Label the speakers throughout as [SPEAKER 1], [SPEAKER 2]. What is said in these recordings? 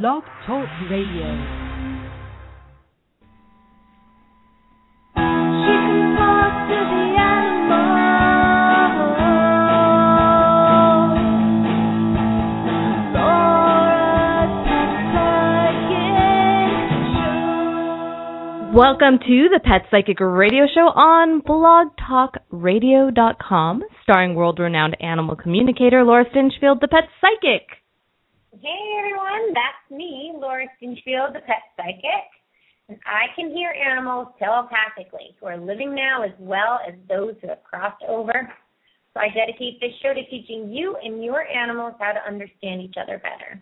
[SPEAKER 1] Blog Talk Radio. Welcome to the Pet Psychic Radio Show on blogtalkradio.com, starring world-renowned animal communicator Laura Stinchfield, the Pet Psychic.
[SPEAKER 2] Hey everyone, that's me, Laura Stinchfield, the Pet Psychic, and I can hear animals telepathically who are living now as well as those who have crossed over. So I dedicate this show to teaching you and your animals how to understand each other better.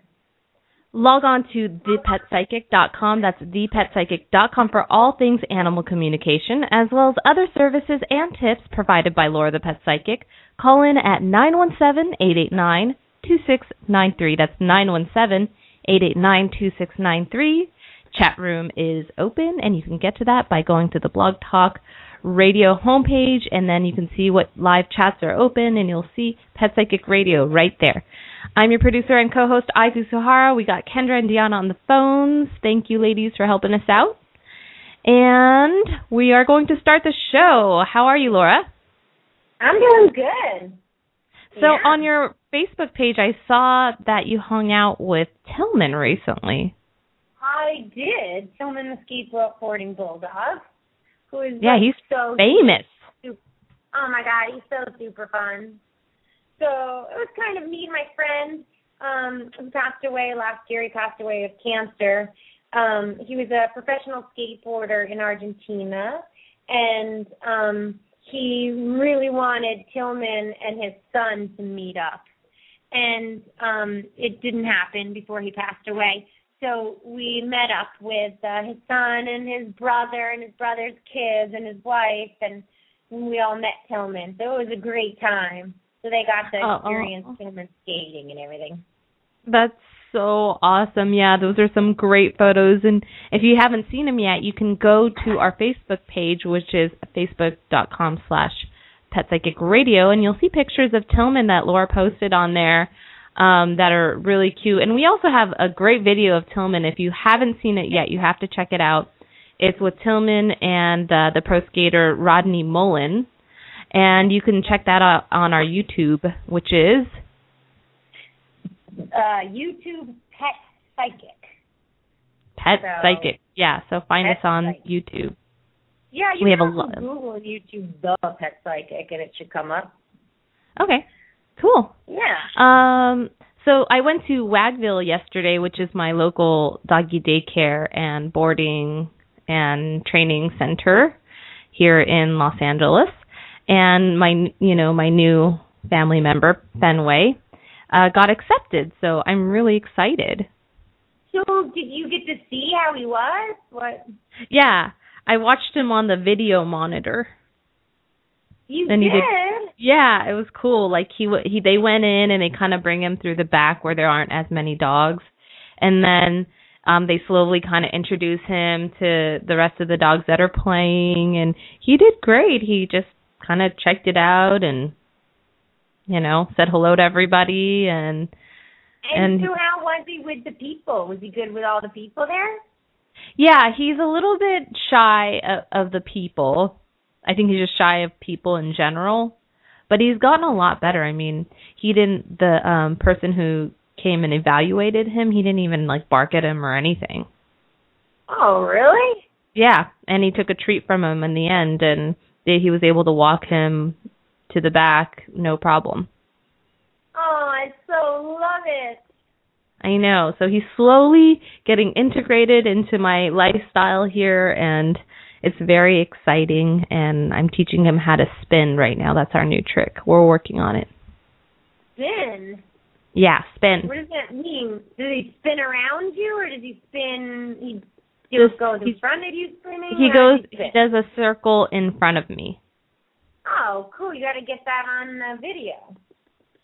[SPEAKER 1] Log on to thepetpsychic.com. That's thepetpsychic.com for all things animal communication, as well as other services and tips provided by Laura the Pet Psychic. Call in at 917-889-2693. That's 917-889-2693. Chat room is open, and you can get to that by going to the Blog Talk Radio homepage, and then you can see what live chats are open, and you'll see Pet Psychic Radio right there. I'm your producer and co-host, Ai Kusuhara. We got Kendra and Deanna on the phones. Thank you, ladies, for helping us out. And we are going to start the show. How are you, Laura?
[SPEAKER 2] I'm doing good.
[SPEAKER 1] So
[SPEAKER 2] Yeah.
[SPEAKER 1] on your Facebook page, I saw that you hung out with Tillman recently.
[SPEAKER 2] I did. Tillman the skateboarding bulldog, who is
[SPEAKER 1] Yeah,
[SPEAKER 2] like,
[SPEAKER 1] he's
[SPEAKER 2] so
[SPEAKER 1] Famous.
[SPEAKER 2] Oh my god, he's so super fun. So it was kind of me and my friend um who passed away last year. He passed away of cancer. Um, he was a professional skateboarder in Argentina and um he really wanted Tillman and his son to meet up. And um it didn't happen before he passed away. So we met up with uh, his son and his brother and his brother's kids and his wife and we all met Tillman. So it was a great time. So they got to
[SPEAKER 1] Oh,
[SPEAKER 2] experience
[SPEAKER 1] oh.
[SPEAKER 2] Tillman skating and everything.
[SPEAKER 1] That's so awesome. Yeah, those are some great photos. And if you haven't seen them yet, you can go to our Facebook page, which is facebook.com slash Pet Psychic Radio, and you'll see pictures of Tillman that Laura posted on there um, that are really cute. And we also have a great video of Tillman. If you haven't seen it yet, you have to check it out. It's with Tillman and uh, the pro skater Rodney Mullen. And you can check that out on our YouTube, which is
[SPEAKER 2] Uh YouTube Pet Psychic.
[SPEAKER 1] Pet
[SPEAKER 2] So-
[SPEAKER 1] Psychic. Yeah, so find us on
[SPEAKER 2] Psychic.
[SPEAKER 1] YouTube.
[SPEAKER 2] Yeah, you
[SPEAKER 1] We
[SPEAKER 2] can
[SPEAKER 1] have a lot
[SPEAKER 2] Google YouTube the Pet Psychic and it should come up.
[SPEAKER 1] Okay, cool.
[SPEAKER 2] Yeah.
[SPEAKER 1] Um, so I went to Wagville yesterday, which is my local doggy daycare and boarding and training center here in Los Angeles, and my you know my new family member Fenway uh, got accepted, so I'm really excited.
[SPEAKER 2] So did you get to see how he was? What
[SPEAKER 1] Yeah, I watched him on the video monitor.
[SPEAKER 2] you
[SPEAKER 1] And he
[SPEAKER 2] did?
[SPEAKER 1] did- Yeah, it was cool. Like he he they went in and they kind of bring him through the back where there aren't as many dogs, and then um they slowly kind of introduce him to the rest of the dogs that are playing, and he did great. He just kind of checked it out and you know said hello to everybody and
[SPEAKER 2] And,
[SPEAKER 1] and-
[SPEAKER 2] so how was he with the people? Was he good with all the people there?
[SPEAKER 1] Yeah, he's a little bit shy of, of the people. I think he's just shy of people in general. But he's gotten a lot better. I mean, he didn't the um person who came and evaluated him, he didn't even like bark at him or anything.
[SPEAKER 2] Oh, really?
[SPEAKER 1] Yeah, and he took a treat from him in the end and they, he was able to walk him to the back no problem.
[SPEAKER 2] Oh, I so love it.
[SPEAKER 1] I know. So he's slowly getting integrated into my lifestyle here and it's very exciting and I'm teaching him how to spin right now. That's our new trick. We're working on it.
[SPEAKER 2] Spin.
[SPEAKER 1] Yeah, spin.
[SPEAKER 2] What does that mean? Does he spin around you, or does he spin? He
[SPEAKER 1] Just-
[SPEAKER 2] goes in front of you spinning.
[SPEAKER 1] He goes he
[SPEAKER 2] spin?
[SPEAKER 1] does a circle in front of me.
[SPEAKER 2] Oh, cool! You got to get that on the video.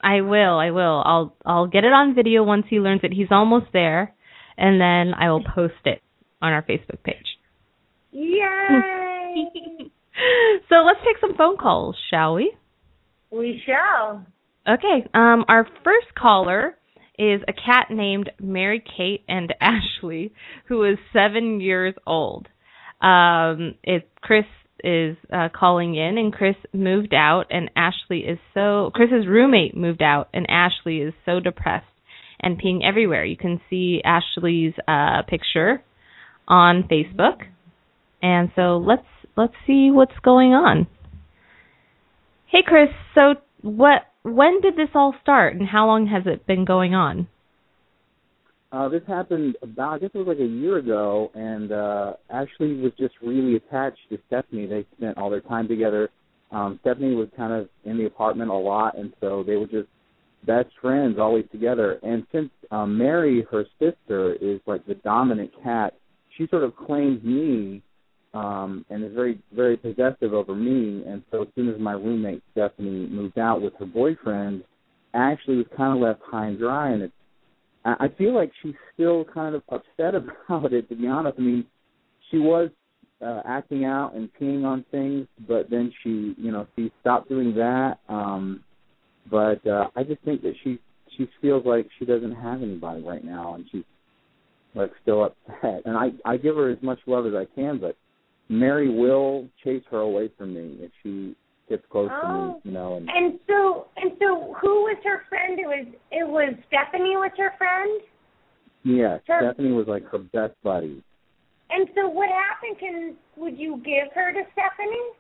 [SPEAKER 1] I will, I will. I'll I'll get it on video once he learns it. He's almost there and then I will post it on our Facebook page.
[SPEAKER 2] Yay!
[SPEAKER 1] so let's take some phone calls, shall we?
[SPEAKER 2] we shall.
[SPEAKER 1] Okay. Um, our first caller is a cat named Mary Kate and Ashley, who is seven years old. Um, it Chris is uh, calling in, and Chris moved out, and Ashley is so Chris's roommate moved out, and Ashley is so depressed and peeing everywhere. You can see Ashley's uh, picture on Facebook, and so let's let's see what's going on. Hey, Chris. So what? When did this all start, and how long has it been going on?
[SPEAKER 3] Uh, this happened about, I guess it was like a year ago, and uh, Ashley was just really attached to Stephanie. They spent all their time together. Um, Stephanie was kind of in the apartment a lot, and so they were just best friends, always together. And since um, Mary, her sister, is like the dominant cat, she sort of claims me um, and is very, very possessive over me. And so as soon as my roommate Stephanie moved out with her boyfriend, Ashley was kind of left high and dry, and it's I feel like she's still kind of upset about it. To be honest, I mean, she was uh, acting out and peeing on things, but then she, you know, she stopped doing that. Um, but uh, I just think that she she feels like she doesn't have anybody right now, and she's like still upset. And I I give her as much love as I can, but Mary will chase her away from me if she gets close
[SPEAKER 2] oh.
[SPEAKER 3] to me, oh. you know. And,
[SPEAKER 2] and so and so, who was her friend? It was it was Stephanie was her friend.
[SPEAKER 3] Yeah, her, Stephanie was like her best buddy.
[SPEAKER 2] And so, what happened? Can would you give her to Stephanie?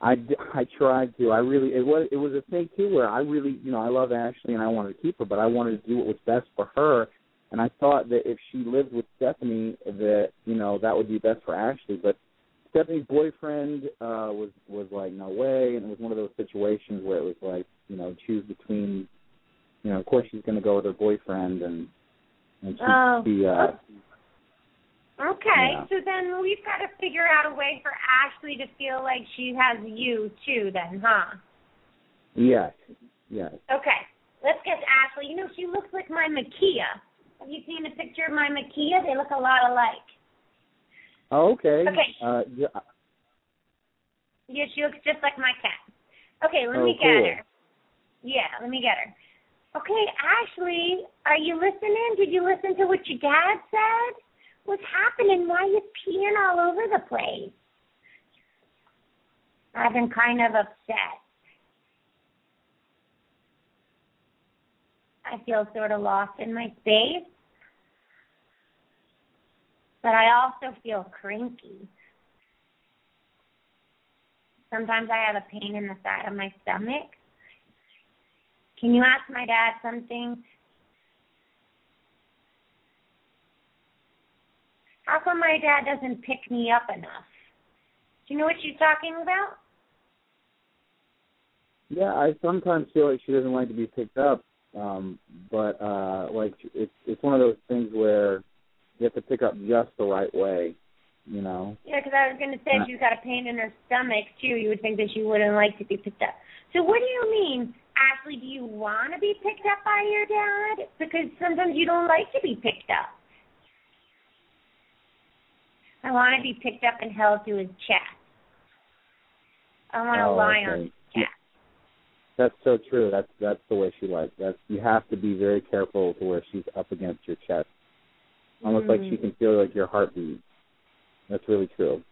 [SPEAKER 3] I, I tried to. I really it was it was a thing too where I really you know I love Ashley and I wanted to keep her, but I wanted to do what was best for her. And I thought that if she lived with Stephanie, that you know that would be best for Ashley. But Stephanie's boyfriend uh was was like no way, and it was one of those situations where it was like you know choose between, you know, of course she's going to go with her boyfriend, and and she,
[SPEAKER 2] oh.
[SPEAKER 3] she uh,
[SPEAKER 2] Okay,
[SPEAKER 3] yeah.
[SPEAKER 2] so then we've got to figure out a way for Ashley to feel like she has you too, then, huh?
[SPEAKER 3] Yes, yes.
[SPEAKER 2] Okay, let's get Ashley. You know, she looks like my Makia. Have you seen a picture of my Makia? They look a lot alike.
[SPEAKER 3] Okay.
[SPEAKER 2] Okay.
[SPEAKER 3] Uh, yeah.
[SPEAKER 2] Yeah, she looks just like my cat. Okay, let
[SPEAKER 3] oh,
[SPEAKER 2] me
[SPEAKER 3] cool.
[SPEAKER 2] get her. Yeah, let me get her. Okay, Ashley, are you listening? Did you listen to what your dad said? What's happening? Why are you peeing all over the place? I've been kind of upset. I feel sort of lost in my space but I also feel cranky. Sometimes I have a pain in the side of my stomach. Can you ask my dad something? How come my dad doesn't pick me up enough? Do you know what she's talking about?
[SPEAKER 3] Yeah, I sometimes feel like she doesn't like to be picked up, um, but uh like it's it's one of those things where you have to pick up just the right way, you know.
[SPEAKER 2] Yeah, because I was going to say if she's got a pain in her stomach too, you would think that she wouldn't like to be picked up. So what do you mean, Ashley? Do you want to be picked up by your dad? Because sometimes you don't like to be picked up. I want to be picked up and held to his chest. I want to
[SPEAKER 3] oh,
[SPEAKER 2] lie
[SPEAKER 3] okay.
[SPEAKER 2] on his chest.
[SPEAKER 3] That's so true. That's that's the way she likes. That's you have to be very careful to where she's up against your chest almost mm. like she mm. can feel like your heartbeat. That's really true.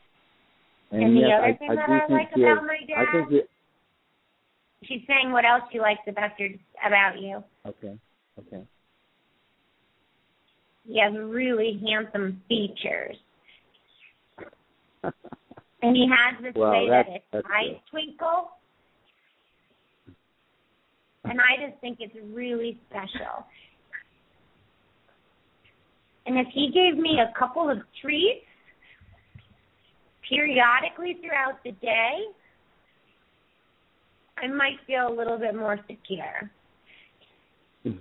[SPEAKER 2] And, and the
[SPEAKER 3] yes,
[SPEAKER 2] other
[SPEAKER 3] I,
[SPEAKER 2] thing
[SPEAKER 3] I
[SPEAKER 2] that I
[SPEAKER 3] think
[SPEAKER 2] like about my dad.
[SPEAKER 3] I think it,
[SPEAKER 2] She's saying what else she likes about your about you.
[SPEAKER 3] Okay. Okay.
[SPEAKER 2] He has really handsome features. and he has this
[SPEAKER 3] well,
[SPEAKER 2] way
[SPEAKER 3] that
[SPEAKER 2] his eyes twinkle. And I just think it's really special. And if he gave me a couple of treats periodically throughout the day, I might feel a little bit more secure.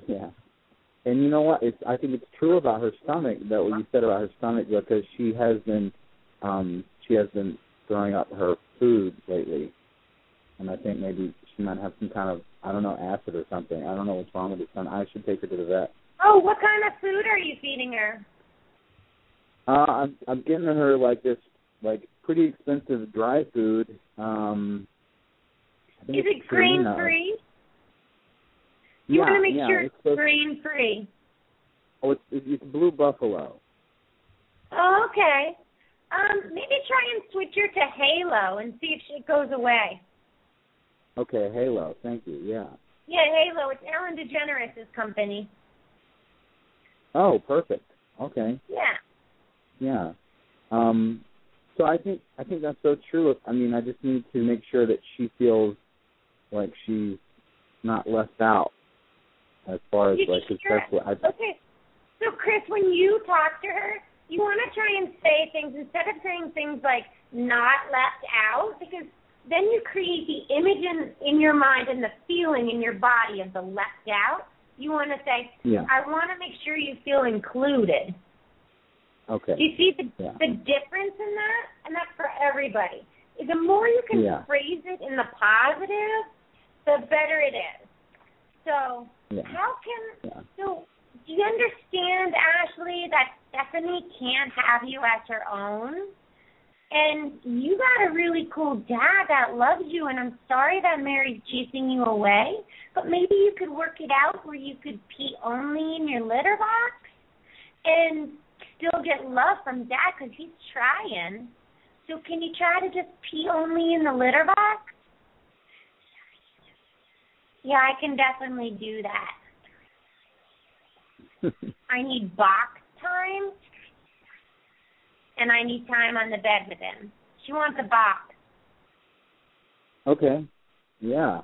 [SPEAKER 3] Yeah. And you know what? It's I think it's true about her stomach that what you said about her stomach because she has been um she has been throwing up her food lately. And I think maybe she might have some kind of I don't know, acid or something. I don't know what's wrong with her son. I should take her to the vet.
[SPEAKER 2] Oh, what kind of food are you feeding her?
[SPEAKER 3] Uh, I'm I'm getting her like this like pretty expensive dry food. Um,
[SPEAKER 2] Is it grain free? You
[SPEAKER 3] yeah,
[SPEAKER 2] want to make
[SPEAKER 3] yeah,
[SPEAKER 2] sure
[SPEAKER 3] it's
[SPEAKER 2] it's grain free.
[SPEAKER 3] Oh, it's, it's blue buffalo.
[SPEAKER 2] Oh, okay. Um, maybe try and switch her to Halo and see if it goes away.
[SPEAKER 3] Okay, Halo. Thank you. Yeah.
[SPEAKER 2] Yeah, Halo. It's Ellen DeGeneres' company.
[SPEAKER 3] Oh, perfect. Okay.
[SPEAKER 2] Yeah.
[SPEAKER 3] Yeah. Um so I think I think that's so true. I mean, I just need to make sure that she feels like she's not left out as far as
[SPEAKER 2] You
[SPEAKER 3] like
[SPEAKER 2] sure?
[SPEAKER 3] that's
[SPEAKER 2] Okay. So, Chris, when you talk to her, you want to try and say things instead of saying things like "not left out," because then you create the image in in your mind and the feeling in your body of the left out. You want to say,
[SPEAKER 3] Yeah.
[SPEAKER 2] "I want to make sure you feel included."
[SPEAKER 3] Okay.
[SPEAKER 2] Do you see the
[SPEAKER 3] Yeah.
[SPEAKER 2] the difference in that? And that's for everybody. The more you can
[SPEAKER 3] Yeah.
[SPEAKER 2] phrase it in the positive, the better it is. So
[SPEAKER 3] Yeah.
[SPEAKER 2] how can so do you understand, Ashley, that Stephanie can't have you as her own? And you got a really cool dad that loves you, and I'm sorry that Mary's chasing you away, but maybe you could work it out where you could pee only in your litter box and still get love from dad because he's trying. So can you try to just pee only in the litter box? Yeah, I can definitely do that. I need box time, and I need time on the bed with him. She wants a box.
[SPEAKER 3] okay. Yeah.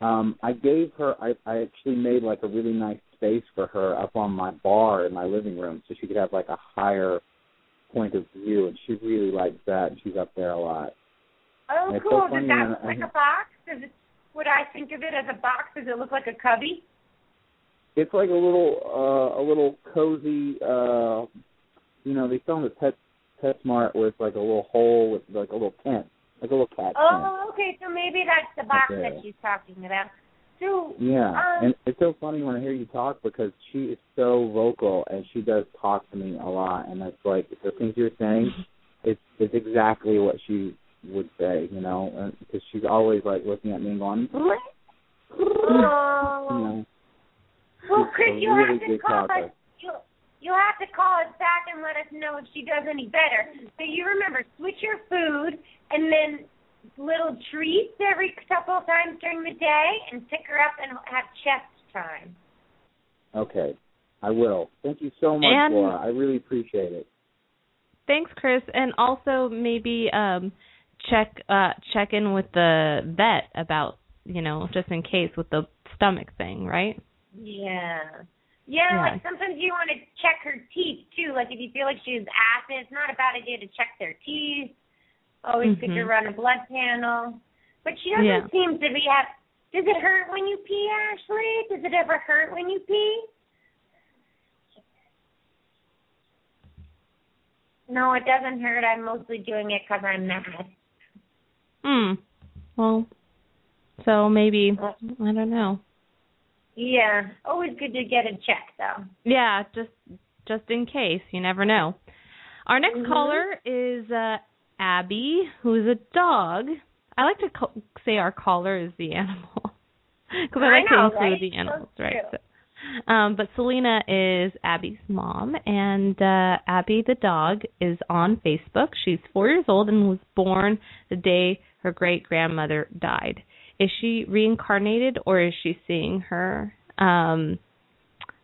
[SPEAKER 3] Um I gave her I I actually made like a really nice space for her up on my bar in my living room so she could have like a higher point of view and she really likes that and she's up there a lot.
[SPEAKER 2] Oh,
[SPEAKER 3] so
[SPEAKER 2] cool.
[SPEAKER 3] funny
[SPEAKER 2] Does that look
[SPEAKER 3] I-
[SPEAKER 2] like a box? Does it, would I think of it as a box? Does it look like a cubby?
[SPEAKER 3] It's like a little uh a little cozy uh you know, they sell them at Pet PetSmart it's like a little hole with like a little tent. Like a little cat tent.
[SPEAKER 2] Oh, okay. So maybe that's the box
[SPEAKER 3] Okay.
[SPEAKER 2] that she's talking about. So,
[SPEAKER 3] Yeah,
[SPEAKER 2] um,
[SPEAKER 3] and it's so funny when I hear you talk because she is so vocal and she does talk to me a lot, and that's like the things you're saying. It's it's exactly what she would say, you know, because she's always like looking at me and going, you
[SPEAKER 2] oh.
[SPEAKER 3] know.
[SPEAKER 2] Well, Chris, you'll
[SPEAKER 3] really
[SPEAKER 2] have to call us. You'll, you'll have to call us back and let us know if she does any better. So you remember, switch your food and then little treats every couple of times during the day, and pick her up and have chest time.
[SPEAKER 3] Okay, I will. Thank you so much,
[SPEAKER 1] And-
[SPEAKER 3] Laura. I really appreciate it.
[SPEAKER 1] Thanks, Chris, and also maybe um check uh check in with the vet about you know just in case with the stomach thing, right?
[SPEAKER 2] Yeah. Yeah,
[SPEAKER 1] Yeah.
[SPEAKER 2] like sometimes you want to check her teeth too. Like if you feel like she has acid, it's not a bad idea to check their teeth. Always good to
[SPEAKER 1] Mhm.
[SPEAKER 2] run a blood panel. But she doesn't
[SPEAKER 1] Yeah.
[SPEAKER 2] seem to be have. Does it hurt when you pee, Ashley? Does it ever hurt when you pee? No, it doesn't hurt. I'm mostly doing it because I'm mad.
[SPEAKER 1] Hmm. Well, so maybe I don't know.
[SPEAKER 2] Yeah, always good to get it checked though.
[SPEAKER 1] Yeah, just just in case, you never know. Our next
[SPEAKER 2] Mhm.
[SPEAKER 1] caller is uh Abby, who is a dog. I like to say our caller is the animal because I
[SPEAKER 2] I
[SPEAKER 1] like
[SPEAKER 2] know,
[SPEAKER 1] to include
[SPEAKER 2] right?
[SPEAKER 1] the animals, right? So, um, but Selena is Abby's mom, and uh, Abby the dog is on Facebook. She's four years old and was born the day her great grandmother died. Is she reincarnated or is she seeing her? Um,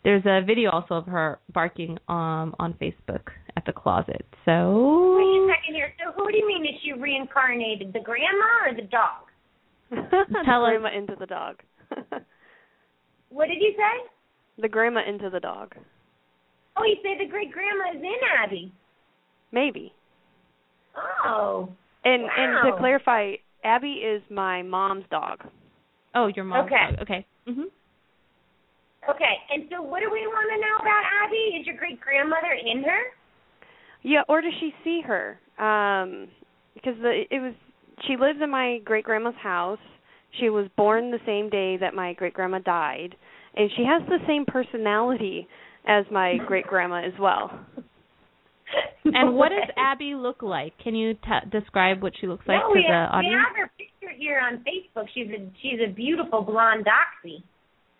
[SPEAKER 1] there's a video also of her barking um, on Facebook at the closet.
[SPEAKER 2] So Wait a
[SPEAKER 1] So
[SPEAKER 2] second here. So who do you mean is she reincarnated? The grandma or the dog?
[SPEAKER 4] the
[SPEAKER 1] Tell us-
[SPEAKER 4] grandma into the dog.
[SPEAKER 2] What did you say?
[SPEAKER 4] the grandma into the dog.
[SPEAKER 2] Oh, you say the great grandma is in Abby.
[SPEAKER 4] Maybe.
[SPEAKER 2] Oh.
[SPEAKER 4] And and to clarify, Abby is my mom's dog.
[SPEAKER 1] oh, your mom's
[SPEAKER 2] Okay.
[SPEAKER 1] dog. Okay. Mhm.
[SPEAKER 2] Okay. And so what do we want to know about Abby? Is your great grandmother in her?
[SPEAKER 4] Yeah, or does she see her? Um because the it was she lives in my great grandma's house. She was born the same day that my great grandma died, and she has the same personality as my great grandma as well.
[SPEAKER 1] And what does Abby look like? Can you t- describe what she looks like
[SPEAKER 2] no,
[SPEAKER 1] to
[SPEAKER 2] we
[SPEAKER 1] the
[SPEAKER 2] have, we have her picture here on Facebook. She's a she's a beautiful blonde doxy.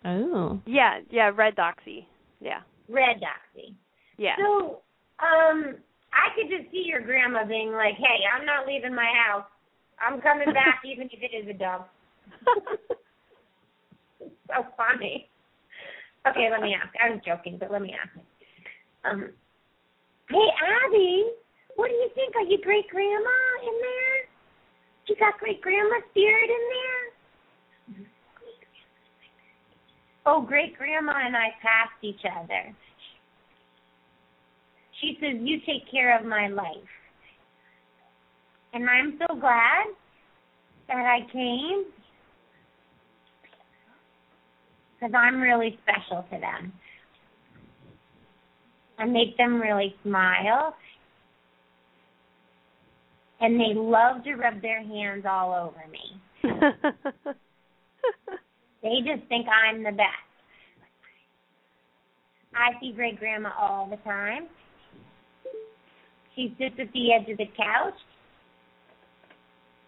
[SPEAKER 1] Oh.
[SPEAKER 4] Yeah, yeah, red doxy. Yeah.
[SPEAKER 2] Red doxy.
[SPEAKER 4] Yeah.
[SPEAKER 2] So, um, I could just see your grandma being like, "Hey, I'm not leaving my house. I'm coming back, even if it is a dog." so funny. Okay, let me ask. I was joking, but let me ask. Um, hey, Abby, what do you think? Are you great grandma in there? You got great grandma spirit in there? Oh, great grandma and I passed each other. She says, You take care of my life. And I'm so glad that I came because I'm really special to them. I make them really smile. And they love to rub their hands all over me. they just think I'm the best. I see great grandma all the time. She sits at the edge of the couch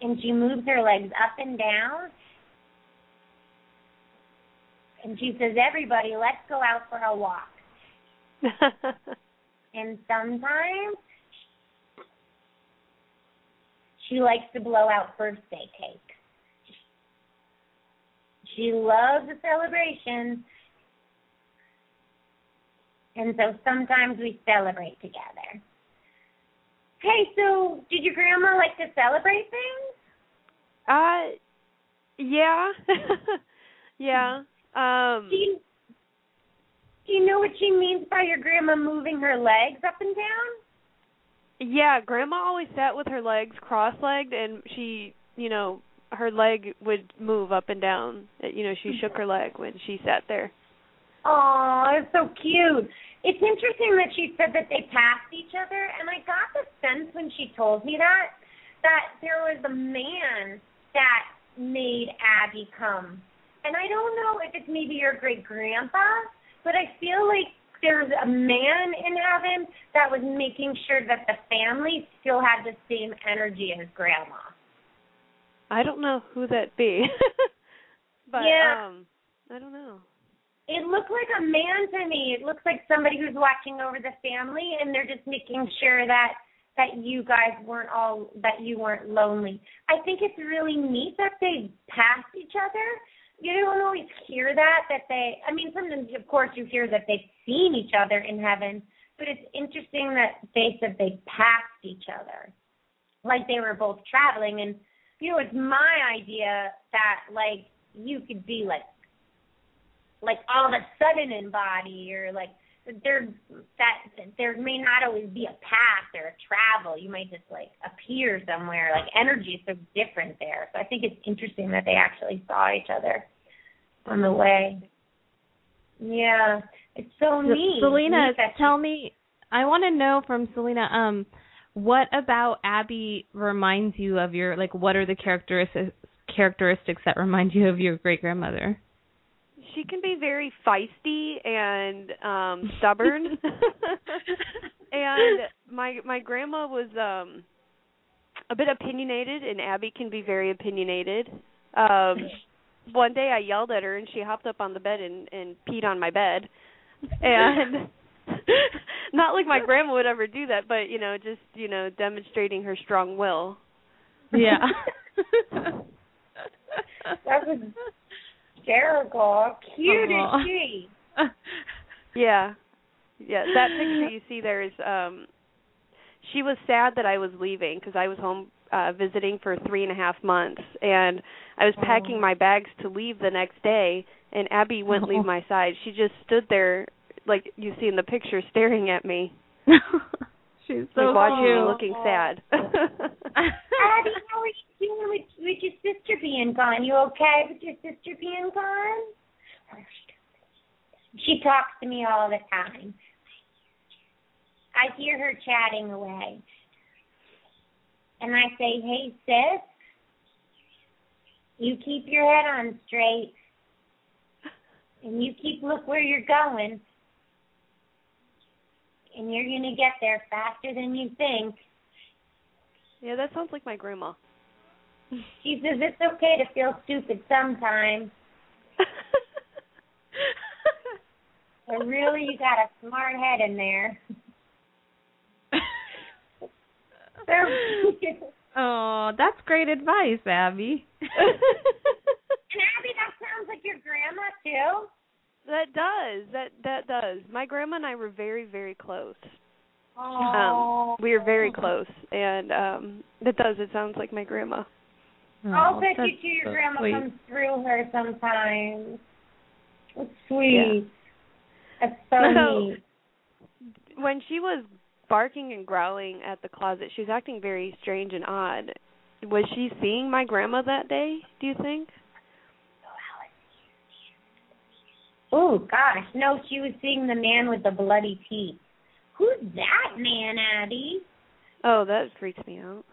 [SPEAKER 2] and she moves her legs up and down. And she says, Everybody, let's go out for a walk. and sometimes she likes to blow out birthday cake. She loves the celebration. And so sometimes we celebrate together. Hey, so did your grandma like to celebrate things?
[SPEAKER 4] Uh yeah. yeah. Um
[SPEAKER 2] you, do you know what she means by your grandma moving her legs up and down?
[SPEAKER 4] Yeah, grandma always sat with her legs cross-legged and she, you know, her leg would move up and down. You know, she shook her leg when she sat there.
[SPEAKER 2] Oh, it's so cute. It's interesting that she said that they passed each other, and I got the sense when she told me that that there was a man that made Abby come. And I don't know if it's maybe your great grandpa, but I feel like there's a man in heaven that was making sure that the family still had the same energy as grandma.
[SPEAKER 4] I don't know who that be. but
[SPEAKER 2] Yeah.
[SPEAKER 4] um I don't know.
[SPEAKER 2] It looked like a man to me. It looks like somebody who's watching over the family and they're just making sure that that you guys weren't all that you weren't lonely. I think it's really neat that they passed each other. You don't always hear that that they I mean sometimes of course you hear that they've seen each other in heaven, but it's interesting that they said they passed each other. Like they were both traveling and you know, it's my idea that like you could be like like all of a sudden in body or like there that there may not always be a path or a travel. You might just like appear somewhere. Like energy is so different there. So I think it's interesting that they actually saw each other on the way. Yeah. It's so neat.
[SPEAKER 1] Selena,
[SPEAKER 2] Neat
[SPEAKER 1] tell me. I want to know from Selena. Um, what about Abby reminds you of your like? What are the characteristics characteristics that remind you of your great grandmother?
[SPEAKER 4] She can be very feisty and um stubborn. and my my grandma was um a bit opinionated and Abby can be very opinionated. Um one day I yelled at her and she hopped up on the bed and and peed on my bed. And not like my grandma would ever do that, but you know, just, you know, demonstrating her strong will.
[SPEAKER 1] Yeah.
[SPEAKER 2] That was hysterical. Cute
[SPEAKER 1] Aw.
[SPEAKER 2] is she?
[SPEAKER 4] Yeah. Yeah, that picture you see there is um she was sad that I was leaving because I was home uh visiting for three and a half months and I was packing
[SPEAKER 2] Oh.
[SPEAKER 4] my bags to leave the next day and Abby wouldn't leave my side. She just stood there like you see in the picture staring at me.
[SPEAKER 1] She's so
[SPEAKER 4] like watching
[SPEAKER 1] cute.
[SPEAKER 4] me looking sad.
[SPEAKER 2] Abby, how are you doing with, with your sister being gone? You okay with your sister being gone? She talks to me all the time. I hear her chatting away. And I say, hey, sis, you keep your head on straight. And you keep look where you're going. And you're going to get there faster than you think.
[SPEAKER 4] yeah, that sounds like my grandma.
[SPEAKER 2] She says it's okay to feel stupid sometimes. but really, you got a smart head in there.
[SPEAKER 1] oh, that's great advice, Abby.
[SPEAKER 2] and Abby, that sounds like your grandma too.
[SPEAKER 4] That does. That that does. My grandma and I were very very close.
[SPEAKER 2] Oh.
[SPEAKER 4] Um, we were very close, and um it does. It sounds like my grandma.
[SPEAKER 1] Oh,
[SPEAKER 2] I'll bet you too. Your
[SPEAKER 1] so
[SPEAKER 2] grandma
[SPEAKER 1] sweet.
[SPEAKER 2] comes through her sometimes. It's sweet.
[SPEAKER 4] Yeah.
[SPEAKER 2] That's so
[SPEAKER 4] So-
[SPEAKER 2] neat.
[SPEAKER 4] When she was barking and growling at the closet, she was acting very strange and odd. Was she seeing my grandma that day? Do you think?
[SPEAKER 2] Oh gosh, no, she was seeing the man with the bloody teeth. Who's that man, Abby?
[SPEAKER 4] Oh, that freaks me out.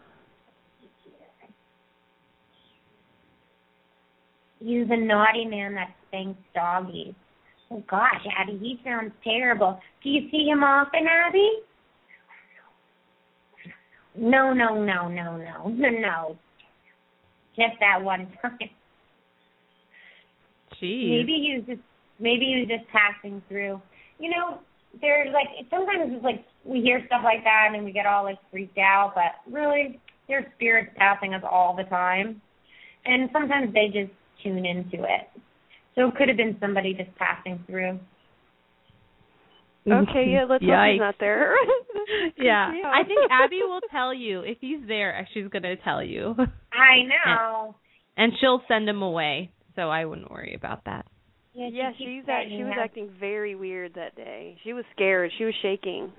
[SPEAKER 2] He's a naughty man that spanks doggies. Oh gosh, Abby, he sounds terrible. Do you see him often, Abby? No, no, no, no, no, no, no. Just that one time.
[SPEAKER 1] Jeez.
[SPEAKER 2] Maybe he was just maybe he was just passing through. You know, there's like sometimes it's like we hear stuff like that and we get all like freaked out, but really there's spirits passing us all the time. And sometimes they just tune into it. So it could have been somebody just passing through.
[SPEAKER 4] Okay, yeah, let's hope
[SPEAKER 1] Yikes.
[SPEAKER 4] he's not there.
[SPEAKER 1] Yeah,
[SPEAKER 4] Creeps
[SPEAKER 1] I think Abby will tell you if he's there. She's gonna tell you,
[SPEAKER 2] I know.
[SPEAKER 1] and she'll send him away. So I wouldn't worry about that.
[SPEAKER 2] Yeah, she
[SPEAKER 4] Yeah,
[SPEAKER 2] keeps
[SPEAKER 4] she's act, she was
[SPEAKER 2] that.
[SPEAKER 4] acting very weird that day. She was scared. She was shaking.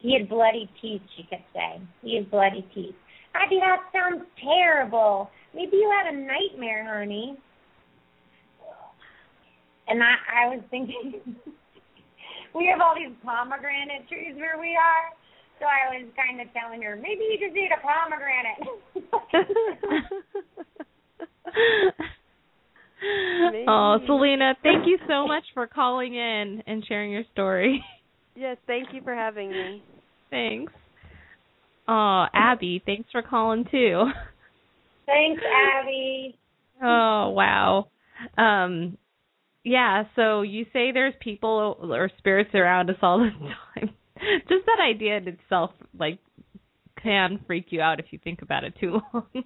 [SPEAKER 2] He had bloody teeth, she kept saying. He had bloody teeth. Abby, that sounds terrible. Maybe you had a nightmare, honey. And I, I was thinking, we have all these pomegranate trees where we are. So I was kind of telling her, maybe you just eat a pomegranate.
[SPEAKER 1] oh, Selena, thank you so much for calling in and sharing your story.
[SPEAKER 4] yes, thank you for having me.
[SPEAKER 1] thanks. Oh, Abby, thanks for calling too.
[SPEAKER 2] Thanks, Abby.
[SPEAKER 1] Oh, wow. Um yeah, so you say there's people or spirits around us all the time. Just that idea in itself like can freak you out if you think about it too long.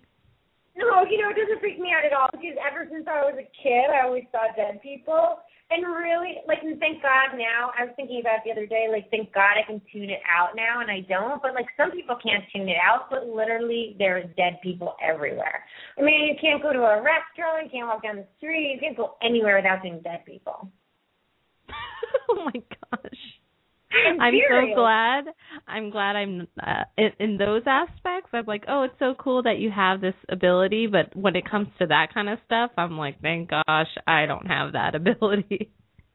[SPEAKER 2] No, you know, it doesn't freak me out at all because ever since I was a kid, I always saw dead people. And really, like, and thank God now, I was thinking about it the other day, like, thank God I can tune it out now, and I don't. But, like, some people can't tune it out, but literally, there's dead people everywhere. I mean, you can't go to a restaurant, you can't walk down the street, you can't go anywhere without seeing dead people.
[SPEAKER 1] oh my gosh.
[SPEAKER 2] I'm,
[SPEAKER 1] so glad. I'm glad I'm uh, in, in those aspects. I'm like, oh, it's so cool that you have this ability, but when it comes to that kind of stuff, I'm like, thank gosh, I don't have that ability.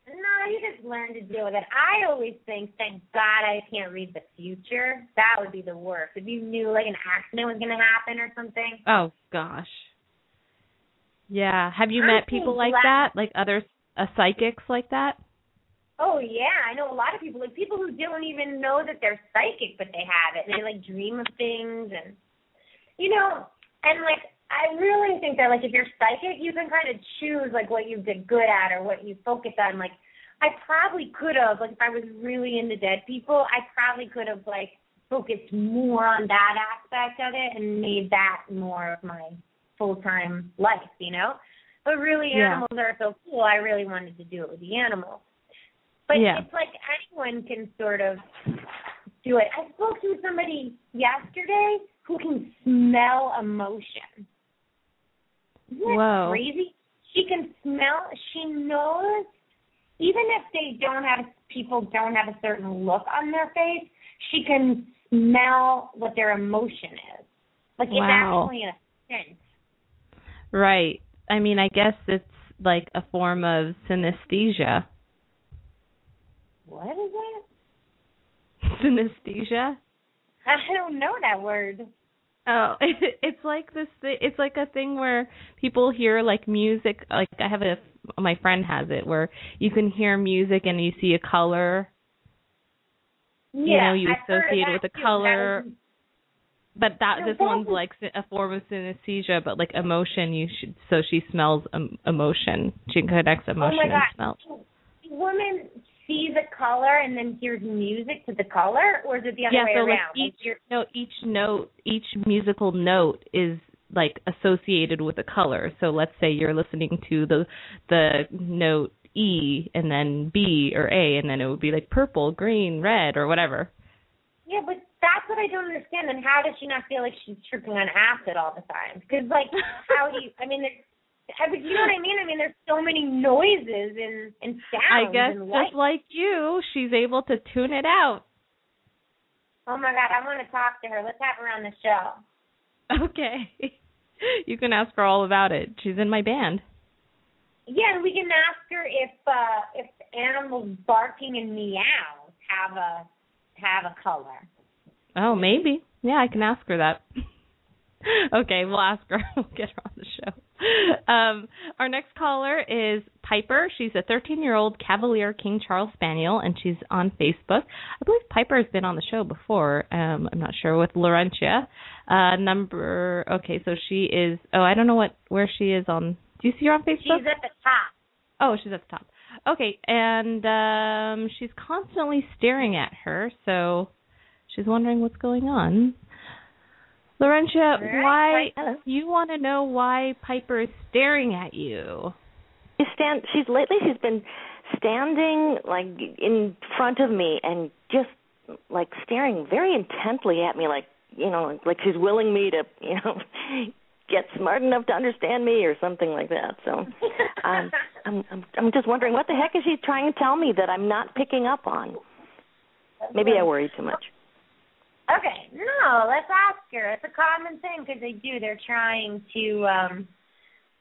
[SPEAKER 2] No, you just learn to deal with it. I always think, thank God I can't read the future. That would be the worst. If you knew like an accident was going to happen or something.
[SPEAKER 1] Oh gosh. Yeah. Have you
[SPEAKER 2] I'm
[SPEAKER 1] met people like
[SPEAKER 2] glad-
[SPEAKER 1] that? Like other uh, psychics like that?
[SPEAKER 2] Oh yeah, I know a lot of people, like people who don't even know that they're psychic, but they have it. They like dream of things, and you know, and like I really think that like if you're psychic, you can kind of choose like what you get good at or what you focus on. Like I probably could have, like if I was really into dead people, I probably could have like focused more on that aspect of it and made that more of my full time life, you know. But really,
[SPEAKER 1] Yeah.
[SPEAKER 2] animals are so cool. I really wanted to do it with the animals. But
[SPEAKER 1] Yeah.
[SPEAKER 2] it's like anyone can sort of do it. I spoke to somebody yesterday who can smell emotion. Isn't that
[SPEAKER 1] Whoa.
[SPEAKER 2] crazy? She can smell. She knows, even if they don't have people don't have a certain look on their face, she can smell what their emotion is. Like it's
[SPEAKER 1] Wow.
[SPEAKER 2] actually a sense.
[SPEAKER 1] Right. I mean, I guess it's like a form of synesthesia.
[SPEAKER 2] What is that?
[SPEAKER 1] synesthesia?
[SPEAKER 2] I don't know that word.
[SPEAKER 1] Oh, it's like this. It's like a thing where people hear like music. Like I have a my friend has it where you can hear music and you see a color,
[SPEAKER 2] Yeah,
[SPEAKER 1] know, you
[SPEAKER 2] I've heard of
[SPEAKER 1] associate it with.
[SPEAKER 2] That
[SPEAKER 1] color. but that this one's like a form of synesthesia, but like emotion. You should so she smells um, emotion. She connects
[SPEAKER 2] Oh
[SPEAKER 1] emotion
[SPEAKER 2] my
[SPEAKER 1] and
[SPEAKER 2] god.
[SPEAKER 1] smell.
[SPEAKER 2] woman see the color and then hears music to the color, or is it the other
[SPEAKER 1] yeah,
[SPEAKER 2] way
[SPEAKER 1] so
[SPEAKER 2] around?
[SPEAKER 1] like each
[SPEAKER 2] Like
[SPEAKER 1] no each note each musical note is like associated with a color. So let's say you're listening to the the note E and then B or A and then it would be like purple, green, red or whatever.
[SPEAKER 2] Yeah, but that's what I don't understand. And how does she not feel like she's tripping on acid all the time? Because like, how do you? I mean, there's, I, but you know what I mean? I mean, there's so many noises and and sounds.
[SPEAKER 1] I guess
[SPEAKER 2] and
[SPEAKER 1] just
[SPEAKER 2] lights.
[SPEAKER 1] like you, she's able to tune it out.
[SPEAKER 2] Oh my God, I want to talk to her. Let's have her on the show.
[SPEAKER 1] Okay. You can ask her all about it. She's in my band.
[SPEAKER 2] Yeah, and we can ask her if uh if animals barking and meows have a have a color.
[SPEAKER 1] Oh, maybe. Yeah, I can ask her that. okay, we'll ask her. We'll get her on the show. Um, our next caller is Piper. She's a 13-year-old Cavalier King Charles Spaniel, and she's on Facebook. I believe Piper has been on the show before. Um, I'm not sure with Laurentia. Uh, number. Okay, so she is. Oh, I don't know what where she is on. Do you see her on Facebook?
[SPEAKER 2] She's at the top.
[SPEAKER 1] Oh, she's at the top. Okay, and um she's constantly staring at her, so she's wondering what's going on. Laurentia, why.
[SPEAKER 5] Hello.
[SPEAKER 1] you want to know why Piper is staring at you?
[SPEAKER 5] She stand. She's lately. She's been standing like in front of me and just like staring very intently at me, like you know, like she's willing me to, you know, get smart enough to understand me or something like that. So, um, I'm I'm I'm just wondering what the heck is she trying to tell me that I'm not picking up on? Maybe I worry too much.
[SPEAKER 2] Okay, no, let's ask her. It's a common thing because they do. They're trying to, um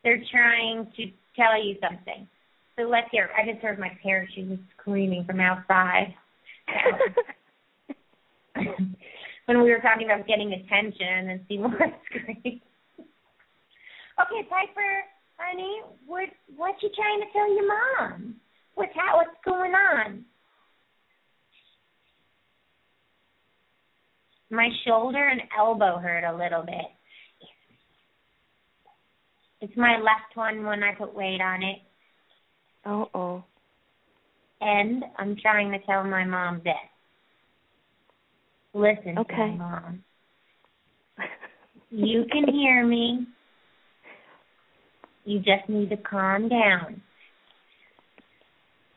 [SPEAKER 2] they're trying to tell you something. So let's hear. I just heard my parents. She was screaming from outside when we were talking about getting attention and see more scream. Okay, Piper, honey, what what you trying to tell your mom? What's how what's going on? My shoulder and elbow hurt a little bit. It's my left one when I put weight on it.
[SPEAKER 5] oh oh.
[SPEAKER 2] And I'm trying to tell my mom this. Listen to
[SPEAKER 5] Okay.
[SPEAKER 2] me, mom. You can hear me. You just need to calm down.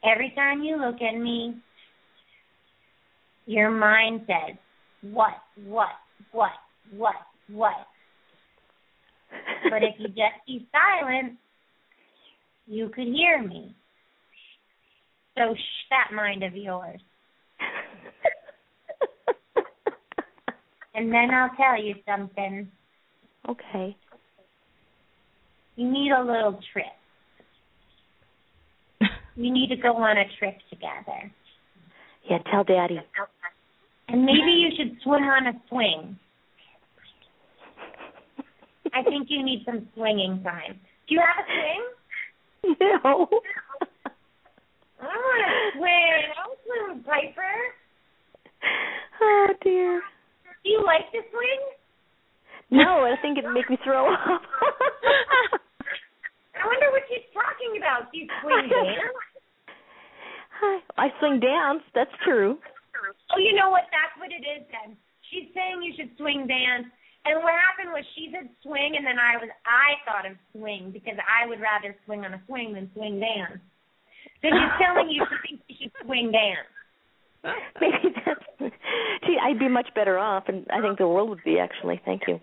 [SPEAKER 2] Every time you look at me, your mind says, what, what, what, what, what. But if you just be silent, you could hear me. So shh that mind of yours. And then I'll tell you something.
[SPEAKER 5] okay.
[SPEAKER 2] You need a little trip. You need to go on a trip together.
[SPEAKER 5] Yeah, tell Daddy.
[SPEAKER 2] And maybe you should swing on a swing. I think you need some swinging time. Do you have a swing?
[SPEAKER 5] No.
[SPEAKER 2] I want to swing. I want to swing with Piper.
[SPEAKER 5] oh dear.
[SPEAKER 2] Do you like to swing?
[SPEAKER 5] No, I think it'd make me throw up.
[SPEAKER 2] I wonder what she's talking about. Do you swing dance?
[SPEAKER 5] I swing dance. That's true.
[SPEAKER 2] Oh, you know what? That's what it is then. She's saying you should swing dance. And what happened was she said swing, and then I was I thought of swing because I would rather swing on a swing than swing dance. So she's telling you she thinks you should swing dance.
[SPEAKER 5] Maybe that's. See, I'd be much better off, and I think the world would be actually. Thank you.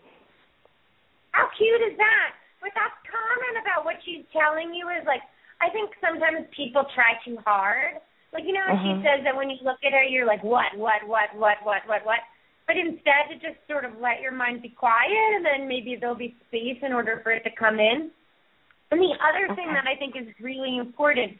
[SPEAKER 2] How cute is that? But that comment about what she's telling you is like, I think sometimes people try too hard. Like you know, how she
[SPEAKER 5] uh-huh.
[SPEAKER 2] says that when you look at her, you're like, what, what, what, what, what, what, what. But instead, to just sort of let your mind be quiet, and then maybe there'll be space in order for it to come in. And the other thing that I think is really important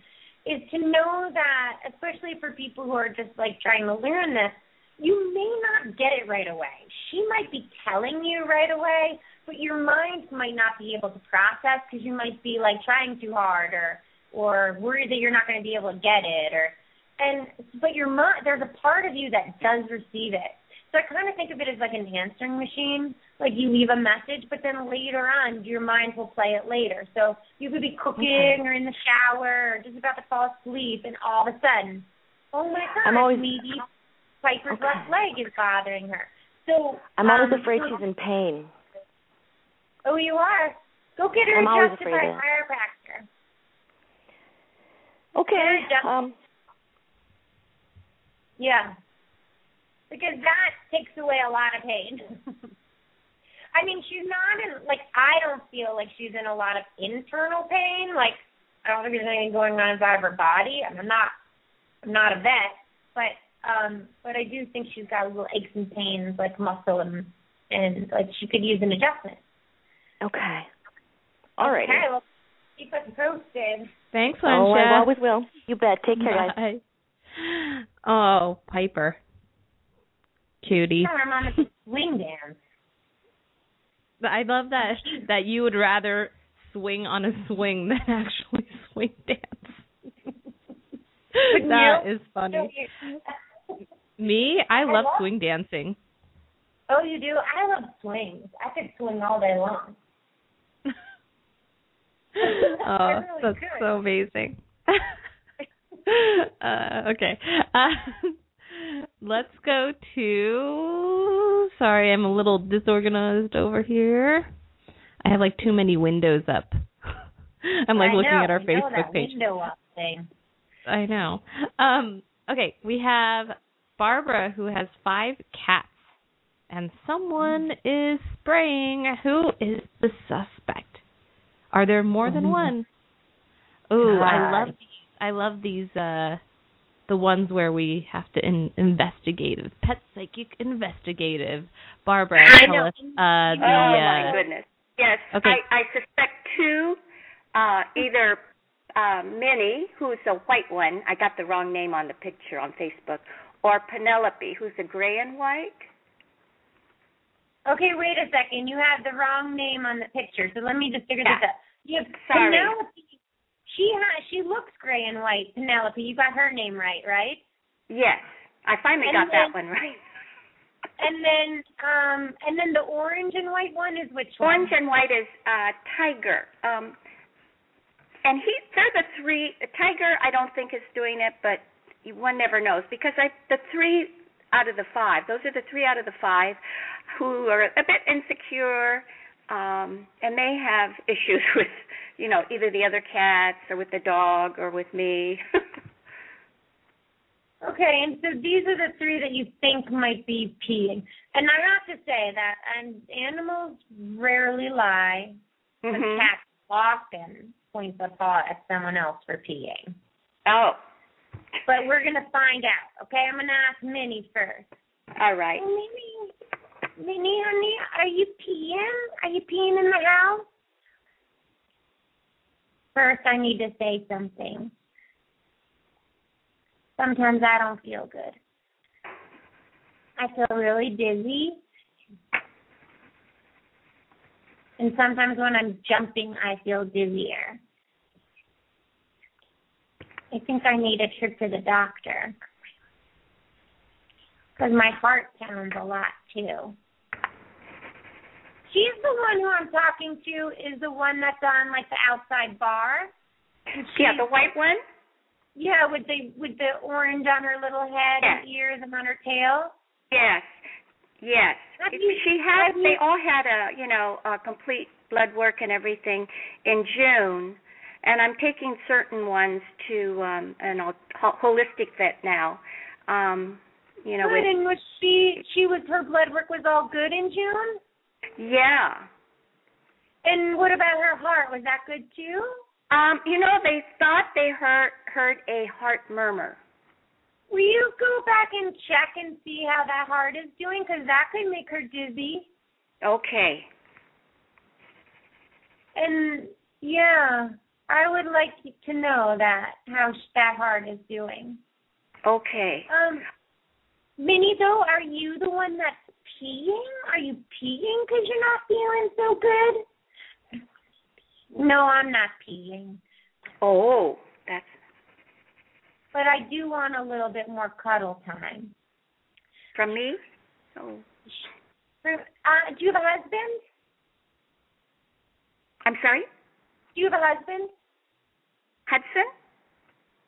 [SPEAKER 2] is to know that, especially for people who are just like trying to learn this, you may not get it right away. She might be telling you right away, but your mind might not be able to process because you might be like trying too hard or or worried that you're not going to be able to get it or and but your mind there's a part of you that does receive it. So I kind of think of it as like an answering machine. Like you leave a message, but then later on, your mind will play it later. So you could be cooking
[SPEAKER 5] Okay.
[SPEAKER 2] or in the shower or just about to fall asleep, and all of a sudden, oh my God,
[SPEAKER 5] I'm always-
[SPEAKER 2] maybe Piper's
[SPEAKER 5] Okay.
[SPEAKER 2] left leg is bothering her. So
[SPEAKER 5] I'm always
[SPEAKER 2] um,
[SPEAKER 5] afraid she's in pain.
[SPEAKER 2] Oh, you are. Go get her
[SPEAKER 5] I'm
[SPEAKER 2] adjusted by a chiropractor.
[SPEAKER 5] Okay.
[SPEAKER 2] Yeah, just-. Yeah. Because that takes away a lot of pain. I mean, she's not in like I don't feel like she's in a lot of internal pain. Like I don't think there's anything going on inside of her body. I'm not I'm not a vet, but um but I do think she's got a little aches and pains like muscle and and like she could use an adjustment.
[SPEAKER 5] Okay. All right.
[SPEAKER 2] Okay, well keep us posted.
[SPEAKER 1] Thanks,
[SPEAKER 5] Oh, I always will. You bet. Take care, guys.
[SPEAKER 1] Oh, Piper. Cutie.
[SPEAKER 2] Tell her mama to swing dance.
[SPEAKER 1] I love that that you would rather swing on a swing than actually swing dance. that is funny. Me, I love
[SPEAKER 2] love-
[SPEAKER 1] swing dancing.
[SPEAKER 2] Oh, you do? I love swings. I could swing all day long.
[SPEAKER 1] oh,
[SPEAKER 2] really
[SPEAKER 1] that's
[SPEAKER 2] could.
[SPEAKER 1] so amazing. uh, okay. Uh, let's go to. Sorry, I'm a little disorganized over here. I have like too many windows up. I'm like
[SPEAKER 2] I
[SPEAKER 1] looking
[SPEAKER 2] know,
[SPEAKER 1] at our Facebook page.
[SPEAKER 2] Window up thing.
[SPEAKER 1] I know. Um, okay, we have Barbara who has five cats, and someone is spraying. Who is the suspect? Are there more than
[SPEAKER 2] Mhm.
[SPEAKER 1] one? Ooh, I love these. I love these. Uh, the ones where we have to in- investigative, pet psychic investigative. Barbara,
[SPEAKER 2] I
[SPEAKER 1] tell
[SPEAKER 2] know.
[SPEAKER 1] us uh, the.
[SPEAKER 6] oh
[SPEAKER 1] uh,
[SPEAKER 6] my goodness. Yes,
[SPEAKER 1] Okay.
[SPEAKER 6] I, I suspect two, uh, either uh, Minnie, who's a white one. I got the wrong name on the picture on Facebook, or Penelope, who's a gray and white.
[SPEAKER 2] Okay, wait a second. You have the wrong name on the picture, so let me just figure
[SPEAKER 6] Yeah.
[SPEAKER 2] this out. You have
[SPEAKER 6] Sorry.
[SPEAKER 2] Penelope. She has. She looks gray and white. Penelope. You got her name right, right?
[SPEAKER 6] Yes, I finally
[SPEAKER 2] And
[SPEAKER 6] got
[SPEAKER 2] then-
[SPEAKER 6] that one right.
[SPEAKER 2] And then, um, and then the orange and white one is which one?
[SPEAKER 6] Orange and white is uh, Tiger. Um, and he, they're the three. Tiger, I don't think is doing it, but one never knows because I, the three out of the five, those are the three out of the five who are a bit insecure, um, and they have issues with, you know, either the other cats or with the dog or with me.
[SPEAKER 2] Okay, and so these are the three that you think might be peeing. And I have to say that and animals rarely lie, but
[SPEAKER 6] Mhm.
[SPEAKER 2] cats often point the paw at someone else for peeing.
[SPEAKER 6] Oh,
[SPEAKER 2] But we're gonna find out. Okay, I'm gonna ask Minnie first.
[SPEAKER 6] all right.
[SPEAKER 2] Minnie, Minnie, honey, are you peeing? Are you peeing in the house? First, I need to say something. Sometimes I don't feel good. I feel really dizzy. And sometimes when I'm jumping, I feel dizzier. I think I need a trip to the doctor. Because my heart pounds a lot too. She's the one who I'm talking to is the one that's on like the outside bar.
[SPEAKER 6] Yeah, the white one.
[SPEAKER 2] yeah, with the with the orange on her little head and ears and on her tail.
[SPEAKER 6] Yes, yes.
[SPEAKER 2] You-
[SPEAKER 6] she had.
[SPEAKER 2] you-
[SPEAKER 6] They all had a, you know, a complete blood work and everything in June, and I'm taking certain ones to um an holistic vet now. Um, you know,
[SPEAKER 2] Good.
[SPEAKER 6] with
[SPEAKER 2] And was she she was her blood work was all good in June?
[SPEAKER 6] Yeah.
[SPEAKER 2] And what about her heart? Was that good too?
[SPEAKER 6] Um, you know, they thought they heard heard a heart murmur.
[SPEAKER 2] Will you go back and check and see how that heart is doing? Because that could make her dizzy.
[SPEAKER 6] Okay.
[SPEAKER 2] And yeah, I would like to know that how that heart is doing.
[SPEAKER 6] Okay.
[SPEAKER 2] Um, Minnie, though, are you the one that's peeing? Are you peeing because you're not feeling so good? No, I'm not peeing,
[SPEAKER 6] Oh, that's
[SPEAKER 2] but I do want a little bit more cuddle time.
[SPEAKER 6] from me. Oh.
[SPEAKER 2] Uh, do you have a husband?
[SPEAKER 6] I'm sorry,
[SPEAKER 2] Do you have a husband?
[SPEAKER 6] Hudson.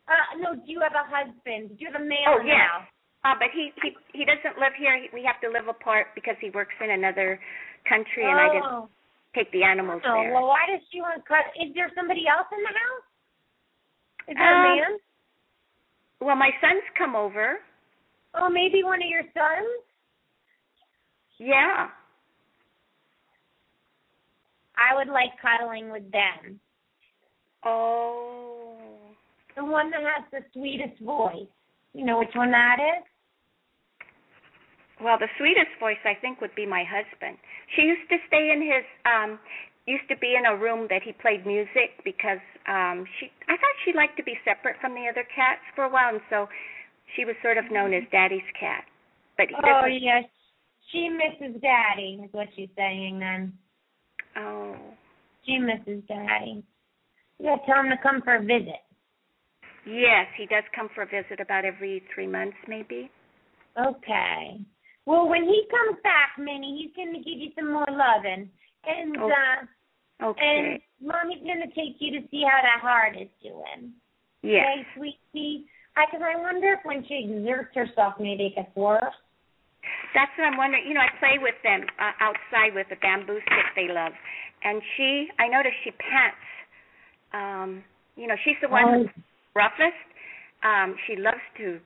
[SPEAKER 2] Uh, no. Do you have a husband? Do you have a male
[SPEAKER 6] Oh, yes.
[SPEAKER 2] house?
[SPEAKER 6] Uh, but he he he doesn't live here. He, we have to live apart because he works in another country, and I didn't
[SPEAKER 2] Oh.
[SPEAKER 6] take the animals
[SPEAKER 2] Oh,
[SPEAKER 6] there.
[SPEAKER 2] well, why does she want to cut? Is there somebody else in the house? Is there
[SPEAKER 6] Um,
[SPEAKER 2] a man?
[SPEAKER 6] Well, my sons come over.
[SPEAKER 2] Oh, maybe one of your sons?
[SPEAKER 6] Yeah.
[SPEAKER 2] I would like cuddling with them.
[SPEAKER 6] Oh.
[SPEAKER 2] The one that has the sweetest voice. You know which one that is?
[SPEAKER 6] Well, the sweetest voice I think would be my husband. She used to stay in his um used to be in a room that he played music because um she I thought she liked to be separate from the other cats for a while and so she was sort of known as Daddy's cat. But he
[SPEAKER 2] Oh,
[SPEAKER 6] doesn't
[SPEAKER 2] yes. She misses Daddy, is what she's saying then.
[SPEAKER 6] Oh.
[SPEAKER 2] She misses Daddy. You gotta tell him to come for a visit.
[SPEAKER 6] Yes, he does come for a visit about every 3 months maybe.
[SPEAKER 2] Okay. Well, when he comes back, Minnie, he's going to give you some more loving. And,
[SPEAKER 6] Oh,
[SPEAKER 2] uh,
[SPEAKER 6] Okay.
[SPEAKER 2] and Mommy's going to take you to see how that heart is doing.
[SPEAKER 6] yes.
[SPEAKER 2] Okay, sweetie? Because I wonder if when she exerts herself, maybe it gets worse.
[SPEAKER 6] That's what I'm wondering. You know, I play with them uh, outside with a bamboo stick they love, and she, I notice she pants. Um, you know, she's the one
[SPEAKER 2] Oh.
[SPEAKER 6] who's roughest. Um, she loves to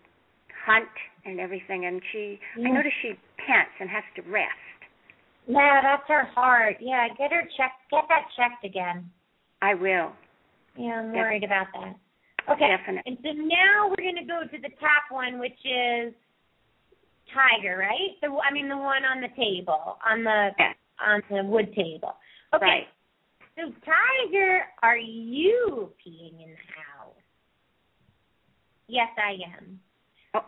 [SPEAKER 6] hunt and everything, and she, I
[SPEAKER 2] Yeah.
[SPEAKER 6] notice she pants and has to rest.
[SPEAKER 2] Yeah, that's her heart. Yeah, get her checked. Get that checked again.
[SPEAKER 6] I will.
[SPEAKER 2] Yeah, I'm
[SPEAKER 6] Def-
[SPEAKER 2] worried about that. Okay.
[SPEAKER 6] Definitely.
[SPEAKER 2] And so now we're going to go to the top one, which is tiger, right? The I mean the one on the table, on the
[SPEAKER 6] Yeah.
[SPEAKER 2] on the wood table. Okay.
[SPEAKER 6] Right.
[SPEAKER 2] So tiger, are you peeing in the house? Yes, I am.
[SPEAKER 6] Oh,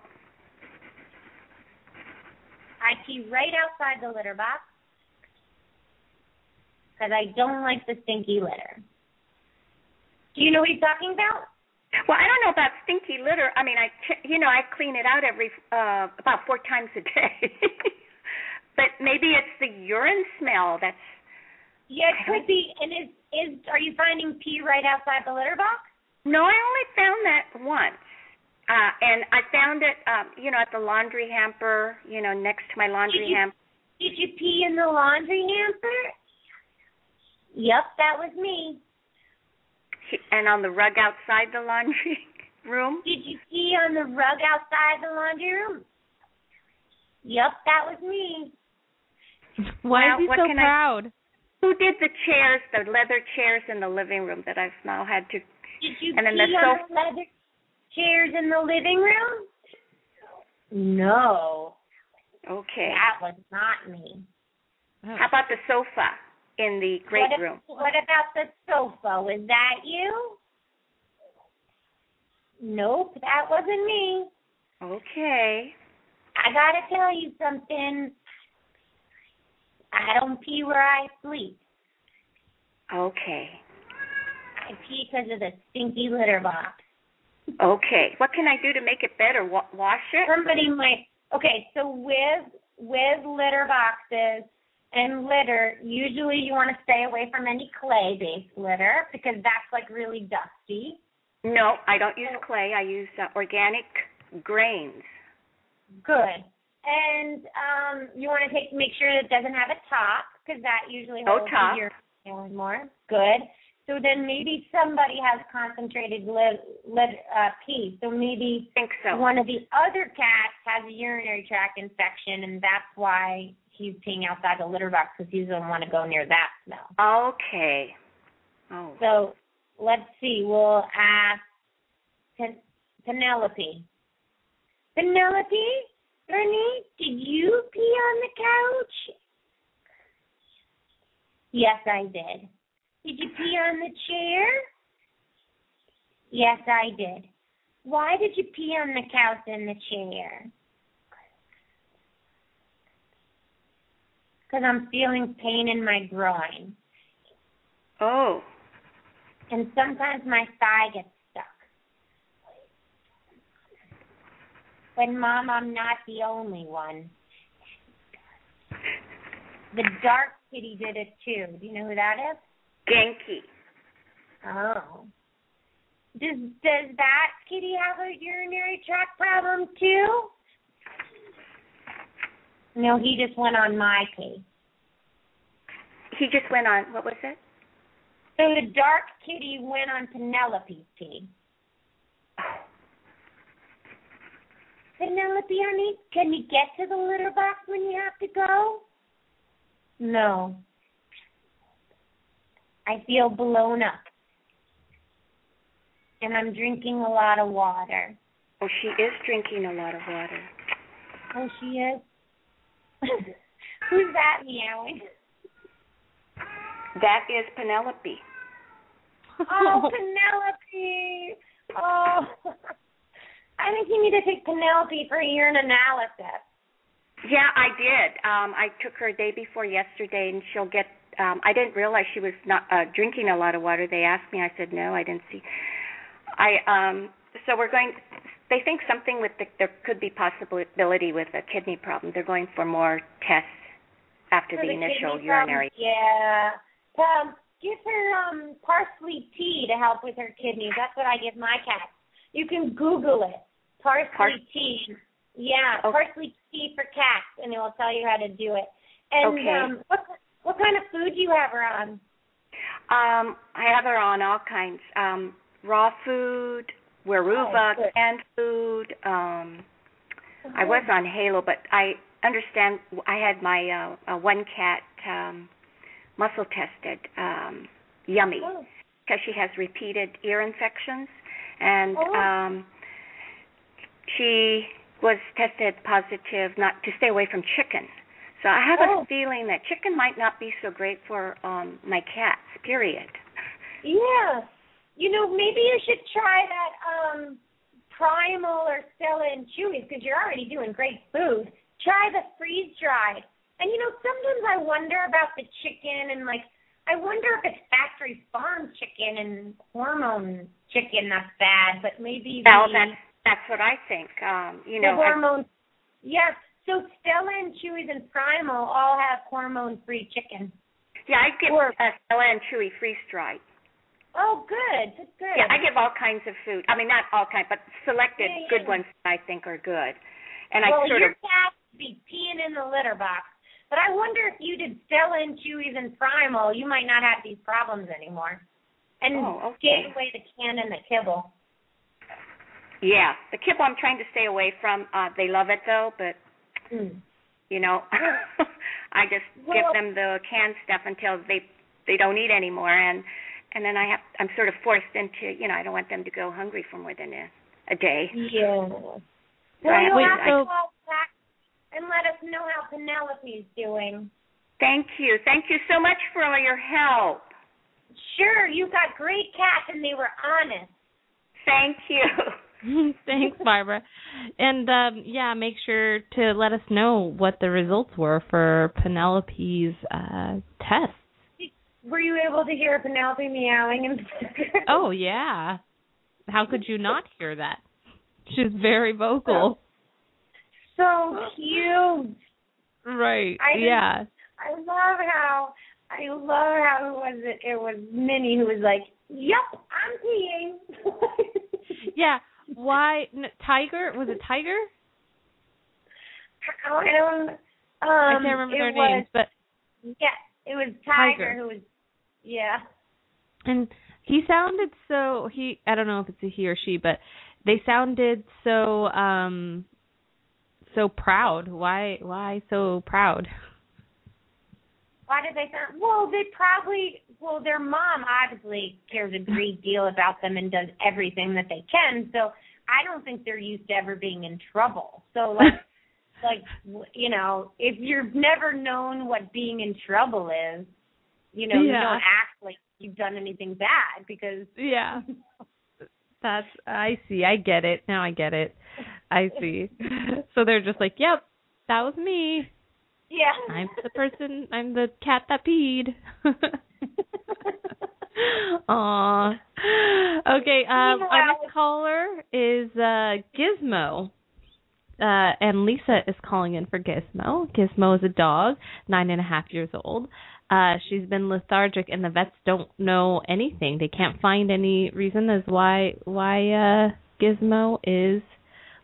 [SPEAKER 2] I pee right outside the litter box because I don't like the stinky litter. Do you know what he's talking about?
[SPEAKER 6] well, I don't know about stinky litter. I mean, I, you know, I clean it out every uh about four times a day. but maybe it's the urine smell that's
[SPEAKER 2] Yeah, it could be. And is is are you finding pee right outside the litter box?
[SPEAKER 6] No, I only found that once. Uh and I found it um, you know, at the laundry hamper, you know, next to my laundry
[SPEAKER 2] Did you-
[SPEAKER 6] hamper.
[SPEAKER 2] Did you pee in the laundry hamper? Yep, that was me.
[SPEAKER 6] And on the rug outside the laundry room.
[SPEAKER 2] Did you pee on the rug outside the laundry room? Yep, that was me.
[SPEAKER 1] Why
[SPEAKER 6] Well,
[SPEAKER 1] is he so
[SPEAKER 6] can I-
[SPEAKER 1] proud?
[SPEAKER 6] Who did the chairs, the leather chairs in the living room that I've now had to
[SPEAKER 2] Did you
[SPEAKER 6] And then
[SPEAKER 2] pee
[SPEAKER 6] the
[SPEAKER 2] on
[SPEAKER 6] sofa-
[SPEAKER 2] the leather chairs in the living room? No,
[SPEAKER 6] Okay.
[SPEAKER 2] that was not me.
[SPEAKER 1] Oh.
[SPEAKER 6] How about the sofa in the great
[SPEAKER 2] what,
[SPEAKER 6] room?
[SPEAKER 2] What about the sofa? Was that you? Nope, that wasn't me.
[SPEAKER 6] Okay.
[SPEAKER 2] I gotta tell you something. I don't pee where I sleep.
[SPEAKER 6] Okay.
[SPEAKER 2] I pee because of the stinky litter box.
[SPEAKER 6] Okay. What can I do to make it better? Wa- wash it?
[SPEAKER 2] Somebody might. Okay, so with with litter boxes and litter, usually you want to stay away from any clay-based litter because that's like really dusty.
[SPEAKER 6] No, I don't use clay. I use uh, organic grains.
[SPEAKER 2] Good. And um, you want to take make sure that it doesn't have a top because that usually
[SPEAKER 6] No
[SPEAKER 2] holds
[SPEAKER 6] top.
[SPEAKER 2] your more. Good. So then maybe somebody has concentrated lit, lit, uh, pee. So maybe
[SPEAKER 6] think so.
[SPEAKER 2] one of the other cats has a urinary tract infection, and that's why he's peeing outside the litter box because he doesn't want to go near that smell.
[SPEAKER 6] Okay. Oh.
[SPEAKER 2] So let's see. We'll ask Pen- Penelope. Penelope, Ernie, did you pee on the couch? Yes, I did. Did you pee on the chair? Yes, I did. Why did you pee on the couch and the chair? Because I'm feeling pain in my groin.
[SPEAKER 6] Oh.
[SPEAKER 2] and sometimes my thigh gets stuck. But mom, I'm not the only one. The dark kitty did it too. Do you know who that is?
[SPEAKER 6] Genki.
[SPEAKER 2] Oh. Does does that kitty have a urinary tract problem too? No, he just went on my case.
[SPEAKER 6] He just went on. What was it?
[SPEAKER 2] So the dark kitty went on Penelope's kitty. Penelope, honey, can you get to the litter box when you have to go? No. I feel blown up. And I'm drinking a lot of water.
[SPEAKER 6] Oh, she is drinking a lot of water.
[SPEAKER 2] Oh, she is? Who's that meowing?
[SPEAKER 6] That is Penelope.
[SPEAKER 2] Oh, Penelope. Oh. I think you need to take Penelope for a urine analysis.
[SPEAKER 6] Yeah, I did. Um I took her day before yesterday and she'll get um I didn't realize she was not uh drinking a lot of water. They asked me. I said no, I didn't see. I um so we're going they think something with the there could be possibility with a kidney problem. They're going for more tests after
[SPEAKER 2] For
[SPEAKER 6] the,
[SPEAKER 2] the
[SPEAKER 6] initial urinary.
[SPEAKER 2] problem. Yeah. Um, give her um parsley tea to help with her kidneys. That's what I give my cat. You can Google it. Parsley
[SPEAKER 6] Pars-
[SPEAKER 2] tea. Yeah,
[SPEAKER 6] Okay.
[SPEAKER 2] parsley tea for cats, and it will tell you how to do it. And
[SPEAKER 6] Okay.
[SPEAKER 2] um, what what kind of food do you have her on?
[SPEAKER 6] Um, I have her on all kinds. Um, raw food, Weruva,
[SPEAKER 2] Oh,
[SPEAKER 6] canned food. Um, I was on Halo, but I understand. I had my uh, uh, one cat um, muscle tested, um, Yummy,
[SPEAKER 2] Oh,
[SPEAKER 6] because she has repeated ear infections, and
[SPEAKER 2] Oh.
[SPEAKER 6] um, she was tested positive not to stay away from chicken. So I have
[SPEAKER 2] Oh.
[SPEAKER 6] a feeling that chicken might not be so great for um my cats. Period.
[SPEAKER 2] Yeah. You know, maybe you should try that um Primal or Stella and Chewy's because you're already doing great food. Try the freeze dried. And you know, sometimes I wonder about the chicken and like I wonder if it's factory farm chicken and hormone chicken that's bad, but maybe
[SPEAKER 6] Well,
[SPEAKER 2] the,
[SPEAKER 6] that's that's what I think. Um, you
[SPEAKER 2] the
[SPEAKER 6] know, I,
[SPEAKER 2] hormone Yes. So Stella and Chewy's and Primal all have hormone free chicken.
[SPEAKER 6] yeah, I give
[SPEAKER 2] Or-
[SPEAKER 6] uh, Stella and Chewy freeze dried.
[SPEAKER 2] Oh good. That's good.
[SPEAKER 6] Yeah, I give all kinds of food. I mean, not all kinds, but selected
[SPEAKER 2] Yeah, yeah.
[SPEAKER 6] good ones that I think are good. And
[SPEAKER 2] well,
[SPEAKER 6] I sort
[SPEAKER 2] your
[SPEAKER 6] of
[SPEAKER 2] cat be peeing in the litter box. But I wonder if you did Stella and Chewy's and Primal, you might not have these problems anymore. And
[SPEAKER 6] Oh, okay.
[SPEAKER 2] get away the can and the kibble.
[SPEAKER 6] yeah, the kibble I'm trying to stay away from. Uh they love it though, but
[SPEAKER 2] Mm.
[SPEAKER 6] you know, I just
[SPEAKER 2] Well-
[SPEAKER 6] give them the canned stuff until they they don't eat anymore and and then I have I'm sort of forced into, you know, I don't want them to go hungry for more than a a day.
[SPEAKER 2] Yeah. Well,
[SPEAKER 6] Right.
[SPEAKER 2] you'll have to call back and let us know how Penelope's doing.
[SPEAKER 6] Thank you. Thank you so much for all your help.
[SPEAKER 2] Sure, you got great cats and they were honest.
[SPEAKER 6] Thank you.
[SPEAKER 1] Thanks, Barbara. And um yeah, make sure to let us know what the results were for Penelope's uh test.
[SPEAKER 2] Were you able to hear Penelope meowing and
[SPEAKER 1] Oh yeah. How could you not hear that? She's very vocal.
[SPEAKER 2] so cute.
[SPEAKER 1] Right.
[SPEAKER 2] I
[SPEAKER 1] yeah.
[SPEAKER 2] I love how I love how it was it, it was Minnie who was like, "Yep, I'm peeing."
[SPEAKER 1] Yeah. Why n- Tiger? Was it Tiger?
[SPEAKER 2] I don't. Um,
[SPEAKER 1] I can't remember their
[SPEAKER 2] was,
[SPEAKER 1] names, but
[SPEAKER 2] Yeah, it was Tiger,
[SPEAKER 1] Tiger.
[SPEAKER 2] who was. Yeah.
[SPEAKER 1] and he sounded so he I don't know if it's a he or she, but they sounded so um so proud. Why why so proud?
[SPEAKER 2] Why did they sound? Well, they probably. Well, their mom obviously cares a great deal about them and does everything that they can. So I don't think they're used to ever being in trouble. So like. like you know, if you've never known what being in trouble is, you know, you don't act like you've done anything bad because
[SPEAKER 1] Yeah. That's I see. I get it. Now I get it. I see. so they're just like, "Yep, that was me.
[SPEAKER 2] Yeah.
[SPEAKER 1] I'm the person. I'm the cat that peed." Aw. Okay, um our next caller is uh Gizmo. uh, and Lisa is calling in for Gizmo. Gizmo is a dog, nine and a half years old. Uh, she's been lethargic, and the vets don't know anything. They can't find any reason as why why uh, Gizmo is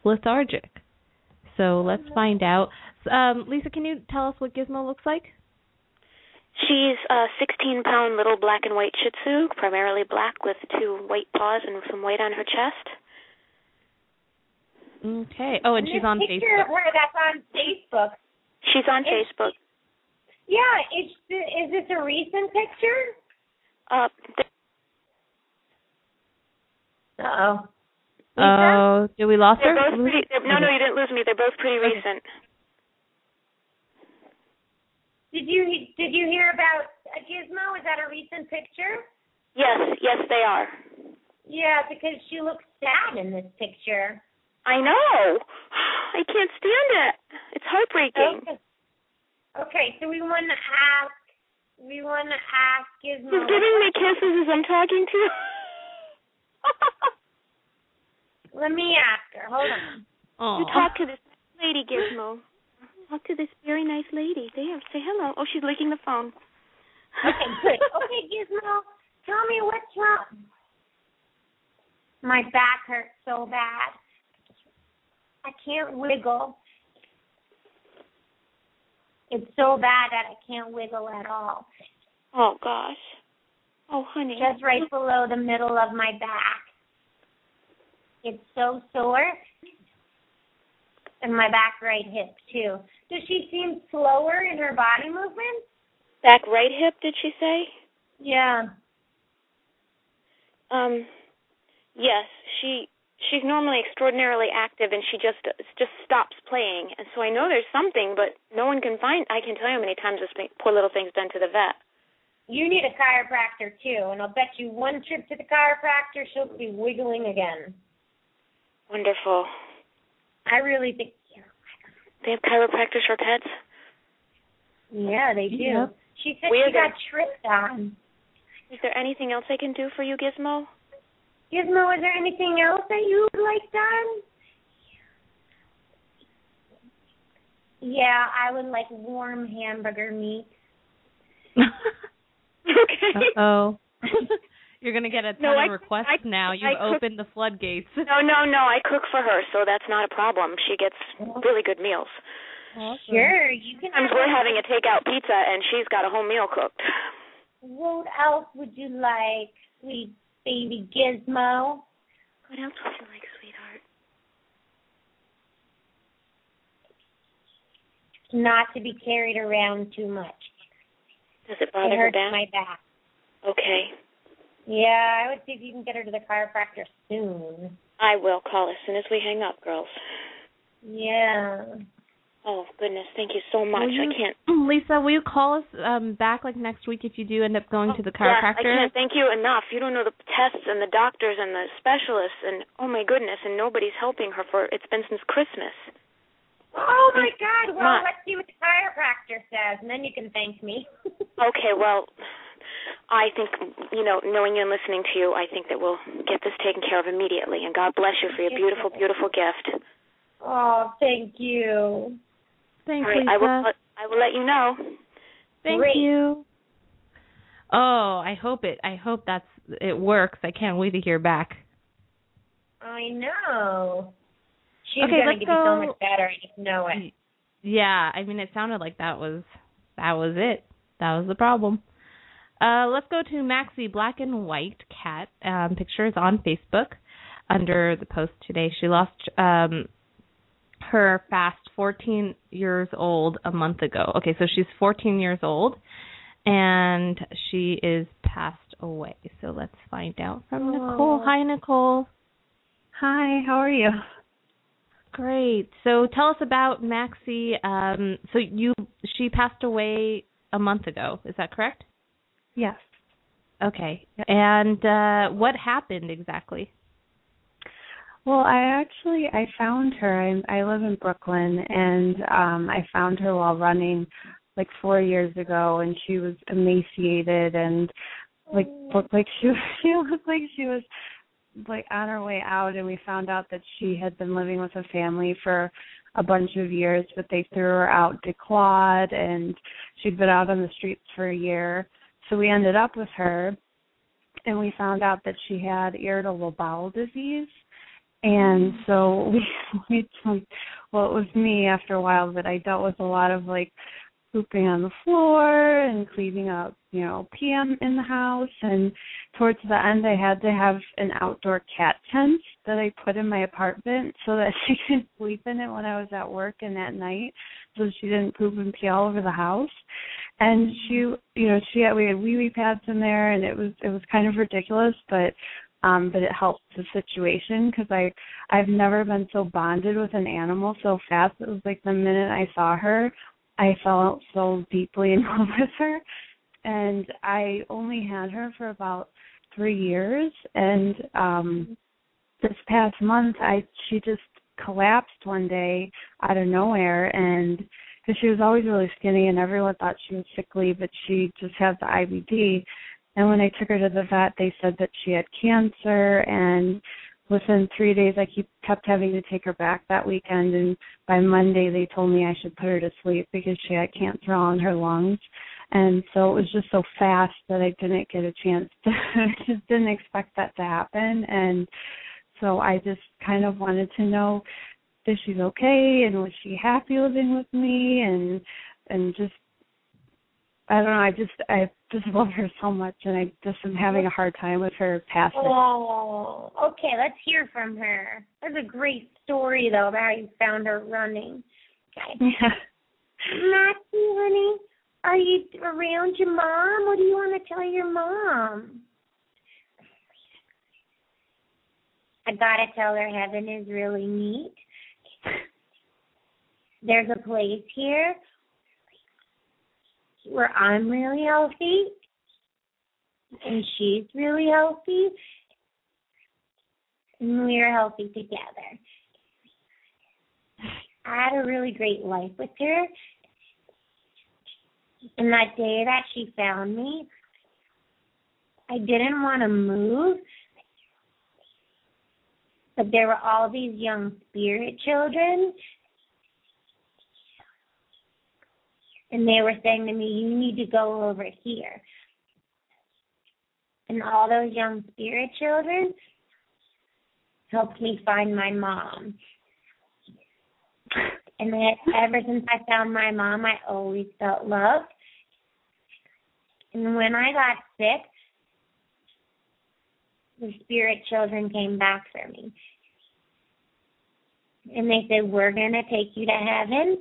[SPEAKER 1] lethargic. So let's find out. Um, Lisa, can you tell us what Gizmo looks like?
[SPEAKER 7] She's a 16 pound little black and white Shih Tzu, primarily black with two white paws and some white on her chest.
[SPEAKER 1] Okay. Oh, and she's on
[SPEAKER 2] picture
[SPEAKER 1] Facebook.
[SPEAKER 2] of her that's on Facebook.
[SPEAKER 7] She's on
[SPEAKER 2] Is
[SPEAKER 7] Facebook.
[SPEAKER 2] Yeah, is is this a recent picture?
[SPEAKER 7] Uh, th-
[SPEAKER 2] Uh oh.
[SPEAKER 1] Oh, did we lost
[SPEAKER 7] they're
[SPEAKER 1] her?
[SPEAKER 7] pretty. No, no, you didn't lose me. They're both pretty
[SPEAKER 1] Okay.
[SPEAKER 7] recent.
[SPEAKER 2] Did you did you hear about a Gizmo? Is that a recent picture?
[SPEAKER 7] Yes, yes, they are.
[SPEAKER 2] Yeah, because she looks sad in this picture.
[SPEAKER 7] I know. I can't stand it. It's heartbreaking.
[SPEAKER 2] Okay. Okay, so we want to ask. We want to ask Gizmo.
[SPEAKER 7] He's giving me kisses as I'm talking to you.
[SPEAKER 2] Let me ask her. Hold on.
[SPEAKER 7] You talk to this lady, Gizmo. Talk to this very nice lady. There, say hello. Oh, she's licking the phone.
[SPEAKER 2] Okay, good. Okay, Gizmo, tell me what's wrong. My back hurts so bad. I can't wiggle. It's so bad that I can't wiggle at all.
[SPEAKER 7] Oh gosh. Oh, honey.
[SPEAKER 2] Just right below the middle of my back. It's so sore. And my back right hip too. Does she seem slower in her body movement?
[SPEAKER 7] Back right hip, did she say?
[SPEAKER 2] Yeah.
[SPEAKER 7] Um, yes. She she's normally extraordinarily active, and she just just stops playing. And so I know there's something, but no one can find. I can tell you how many times this poor little thing's been to the vet.
[SPEAKER 2] You need a chiropractor too, and I'll bet you one trip to the chiropractor she'll be wiggling again.
[SPEAKER 7] Wonderful.
[SPEAKER 2] I really think
[SPEAKER 7] They have chiropractors for pets.
[SPEAKER 2] yeah, they do.
[SPEAKER 1] Yep.
[SPEAKER 2] She said
[SPEAKER 7] Where
[SPEAKER 2] she got tripped on.
[SPEAKER 7] Is there anything else I can do for you, Gizmo?
[SPEAKER 2] Gizmo, is there anything else that you would like done? Yeah, I would like warm hamburger meat.
[SPEAKER 7] okay.
[SPEAKER 1] oh. You're gonna get a ton
[SPEAKER 7] No, I-
[SPEAKER 1] of requests
[SPEAKER 7] I-
[SPEAKER 1] now. You've
[SPEAKER 7] cook-
[SPEAKER 1] opened the floodgates.
[SPEAKER 7] No, no, no. I cook for her, so that's not a problem. She gets really good meals.
[SPEAKER 2] Sure, you can.
[SPEAKER 7] Sometimes
[SPEAKER 2] have
[SPEAKER 7] we're having a takeout pizza, and she's got a whole meal cooked.
[SPEAKER 2] What else would you like, sweet baby Gizmo?
[SPEAKER 7] What else would you like, sweetheart?
[SPEAKER 2] Not to be carried around too much.
[SPEAKER 7] Does it
[SPEAKER 2] It
[SPEAKER 7] bother her
[SPEAKER 2] hurts
[SPEAKER 7] back?
[SPEAKER 2] my back.
[SPEAKER 7] Okay.
[SPEAKER 2] Yeah, I would see if you can get her to the chiropractor soon.
[SPEAKER 7] I will call as soon as we hang up, girls.
[SPEAKER 2] Yeah.
[SPEAKER 7] Oh goodness, thank you so much.
[SPEAKER 1] You-
[SPEAKER 7] I can't.
[SPEAKER 1] Lisa, will you call us um back like next week if you do end up going to the chiropractor?
[SPEAKER 7] Yes, I
[SPEAKER 1] chiropractor?
[SPEAKER 7] can't thank you enough. You don't know the tests and the doctors and the specialists and oh my goodness, and nobody's helping her for it's been since Christmas.
[SPEAKER 2] Oh my God! Well,
[SPEAKER 7] Not-
[SPEAKER 2] let's see what the chiropractor says, and then you can thank me.
[SPEAKER 7] Okay, well, I think you know, knowing you and listening to you, I think that we'll get this taken care of immediately. And God bless you for your beautiful, beautiful gift.
[SPEAKER 2] oh, thank you.
[SPEAKER 1] Thanks,
[SPEAKER 7] All right,
[SPEAKER 1] Lisa.
[SPEAKER 7] I will. Let, I will let you know.
[SPEAKER 1] Thank
[SPEAKER 2] Great.
[SPEAKER 1] you. Oh, I hope it. I hope that's it works. I can't wait to hear back.
[SPEAKER 2] I know. She's
[SPEAKER 1] Okay,
[SPEAKER 2] gonna
[SPEAKER 1] let's
[SPEAKER 2] get you so much better. I just know it.
[SPEAKER 1] Yeah, I mean, it sounded like that was that was it. That was the problem. Uh, let's go to Maxie Black and White Cat. Um, picture is on Facebook under the post today. She lost um, her fast 14 years old a month ago. Okay, so she's 14 years old, and she is passed away. So let's find out from Nicole. Hi, Nicole.
[SPEAKER 8] Hi, how are you?
[SPEAKER 1] Great. So tell us about Maxie. Um, so you she passed away a month ago. Is that correct?
[SPEAKER 8] Yes.
[SPEAKER 1] Okay. And uh, what happened exactly?
[SPEAKER 8] Well, I actually I found her. I I live in Brooklyn and um I found her while running like 4 years ago and she was emaciated and like looked like she she looked like she was like on her way out and we found out that she had been living with a family for a bunch of years, but they threw her out declawed and she'd been out on the streets for a year. So we ended up with her and we found out that she had irritable bowel disease. And mm-hmm. so we, we well, it was me after a while, but I dealt with a lot of like pooping on the floor and cleaning up, you know, PM in the house. And towards the end, I had to have an outdoor cat tent that I put in my apartment so that she could sleep in it when I was at work and at night, so she didn't poop and pee all over the house. And she, you know, she had we had wee wee pads in there, and it was it was kind of ridiculous, but um but it helped the situation because i i've never been so bonded with an animal so fast it was like the minute i saw her I felt so deeply in love with her. And I only had her for about three years. And um this past month, I she just collapsed one day out of nowhere, and because she was always really skinny, and everyone thought she was sickly, but she just had the IBD. And when I took her to the vet, they said that she had cancer, and within three days I keep kept having to take her back that weekend and by Monday they told me I should put her to sleep because she had cancer on her lungs. And so it was just so fast that I didn't get a chance to just didn't expect that to happen and so I just kind of wanted to know if she's okay and was she happy living with me and and just I don't know. I just I just love her so much, and I just am having a hard time with her passing.
[SPEAKER 2] Oh, okay. Let's hear from her. That's a great story though about how you found her running. Okay.
[SPEAKER 8] Yeah.
[SPEAKER 2] Maxie, honey, are you around your mom? What do you want to tell your mom? I gotta tell her heaven is really neat. There's a place here where I'm really healthy and she's really healthy and we're healthy together. I had a really great life with her. And that day that she found me, I didn't want to move. But there were all these young spirit children and they were saying to me, You need to go over here. And all those young spirit children helped me find my mom. And ever since I found my mom, I always felt loved. And when I got sick, the spirit children came back for me. And they said, We're going to take you to heaven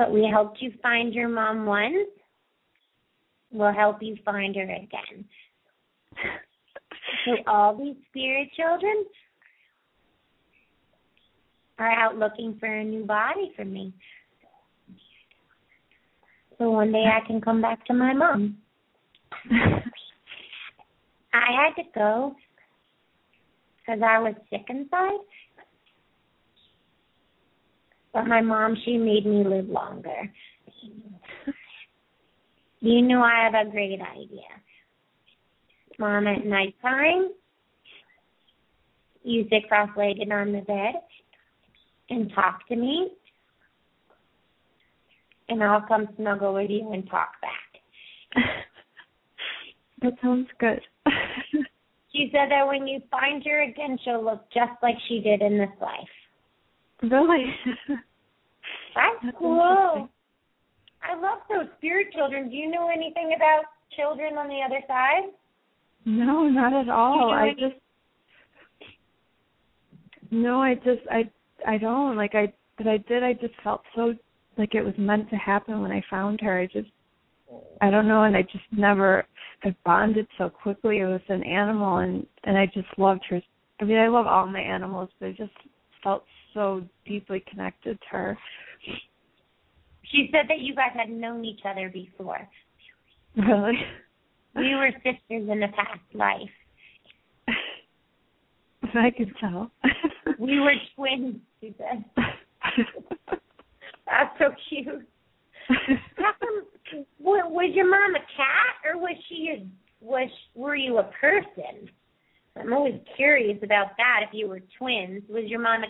[SPEAKER 2] but we helped you find your mom once. We'll help you find her again. so all these spirit children are out looking for a new body for me. So one day I can come back to my mom. I had to go because I was sick inside. But my mom, she made me live longer. you know I have a great idea. Mom, at nighttime, you sit cross-legged on the bed and talk to me, and I'll come snuggle with you and talk back.
[SPEAKER 8] that sounds good.
[SPEAKER 2] she said that when you find her again, she'll look just like she did in this life.
[SPEAKER 8] Really?
[SPEAKER 2] That's, cool. I love those spirit children. Do you know anything about children on the other side?
[SPEAKER 8] No, not at all. I just No, I just I I don't like I but I did I just felt so like it was meant to happen when I found her. I just I don't know and I just never I bonded so quickly with an animal and and I just loved her. I mean, I love all my animals, but I just felt so deeply connected to her.
[SPEAKER 2] She said that you guys had known each other before.
[SPEAKER 8] Really?
[SPEAKER 2] We were sisters in a past life.
[SPEAKER 8] I can tell.
[SPEAKER 2] we were twins, she said. That's so cute. How come, was your mom a cat or was she a was were you a person? I'm always curious about that. If you were twins, was your mom a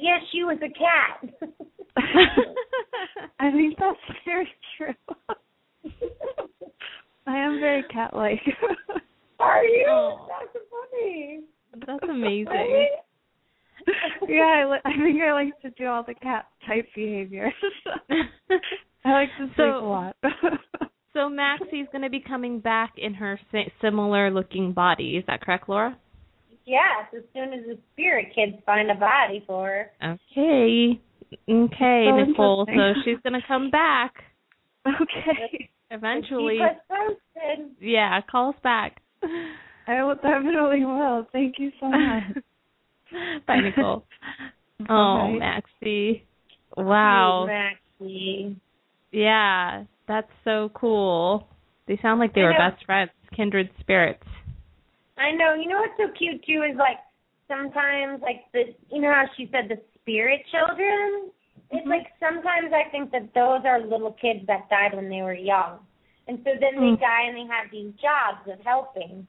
[SPEAKER 2] Yes, she was a cat.
[SPEAKER 8] I think that's very true. I am very cat-like.
[SPEAKER 2] Are you?
[SPEAKER 1] Oh.
[SPEAKER 2] That's funny.
[SPEAKER 1] That's amazing.
[SPEAKER 2] Really?
[SPEAKER 8] yeah, I, li- I think I like to do all the cat type behaviors. I like to sleep
[SPEAKER 1] So-
[SPEAKER 8] a lot.
[SPEAKER 1] So Maxie's going to be coming back in her si- similar looking body. Is that correct, Laura?
[SPEAKER 2] Yes, as soon as the spirit kids find a body for her.
[SPEAKER 1] Okay. Okay,
[SPEAKER 8] So
[SPEAKER 1] Nicole. So she's going to come back
[SPEAKER 8] okay.
[SPEAKER 1] eventually.
[SPEAKER 2] Keep us posted.
[SPEAKER 1] Yeah, call us back.
[SPEAKER 8] I will definitely will. Thank you so much.
[SPEAKER 1] Bye, Nicole. Oh,
[SPEAKER 8] Bye.
[SPEAKER 1] Maxie. Wow.
[SPEAKER 2] Maxie.
[SPEAKER 1] Yeah, that's so cool. They sound like they were best friends, kindred spirits.
[SPEAKER 2] I know. You know what's so cute too is like sometimes like the you know how she said the spirit children. It's
[SPEAKER 1] Mhm.
[SPEAKER 2] like sometimes I think that those are little kids that died when they were young, and so then they
[SPEAKER 1] Mm.
[SPEAKER 2] die and they have these jobs of helping,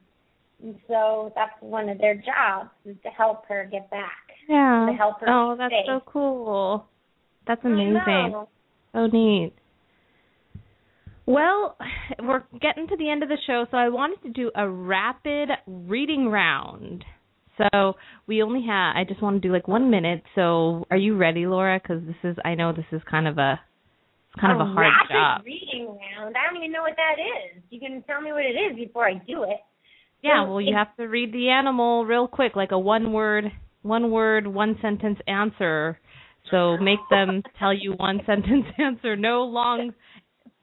[SPEAKER 2] and so that's one of their jobs is to help her get back.
[SPEAKER 1] Yeah.
[SPEAKER 2] To help her
[SPEAKER 1] Oh, that's
[SPEAKER 2] stay.
[SPEAKER 1] so cool. That's amazing. So neat. Well, we're getting to the end of the show, so I wanted to do a rapid reading round. So we only have. I just want to do like one minute. So are you ready, Laura? Because this is. I know this is kind of a. It's kind of a hard
[SPEAKER 2] rapid
[SPEAKER 1] job.
[SPEAKER 2] reading round. I don't even know what that is. You can tell me what it is before I do it.
[SPEAKER 1] Yeah.
[SPEAKER 2] So
[SPEAKER 1] Well, you have to read the animal real quick, like a one word, one word, one sentence answer. So make them tell you one sentence answer. No long,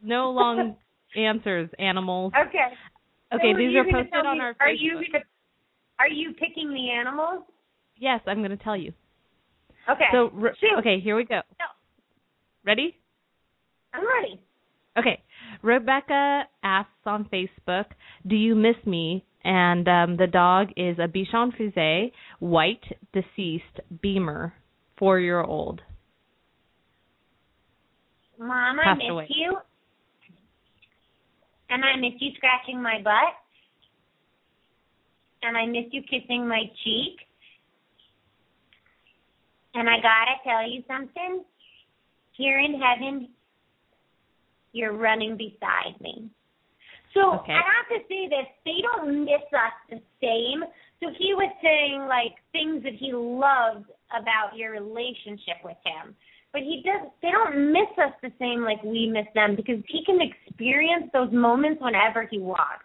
[SPEAKER 1] no long answers. Animals.
[SPEAKER 2] Okay.
[SPEAKER 1] Okay,
[SPEAKER 2] So
[SPEAKER 1] these are posted on
[SPEAKER 2] me-
[SPEAKER 1] our
[SPEAKER 2] Are
[SPEAKER 1] Facebook.
[SPEAKER 2] you gonna, are you picking the animals?
[SPEAKER 1] Yes, I'm going to tell you.
[SPEAKER 2] Okay.
[SPEAKER 1] So, re- okay, here we go.
[SPEAKER 2] No.
[SPEAKER 1] Ready?
[SPEAKER 2] I'm ready.
[SPEAKER 1] Okay. Rebecca asks on Facebook, "Do you miss me?" And um, the dog is a Bichon Frise, white, deceased, Beamer, four-year-old.
[SPEAKER 2] Mom, I miss
[SPEAKER 1] away.
[SPEAKER 2] you. And I miss you scratching my butt. And I miss you kissing my cheek. And I gotta tell you something. Here in heaven, you're running beside me. So
[SPEAKER 1] Okay.
[SPEAKER 2] I have to say this, they don't miss us the same. So he was saying like things that he loved about your relationship with him. But he does they don't miss us the same like we miss them because he can experience those moments whenever he wants.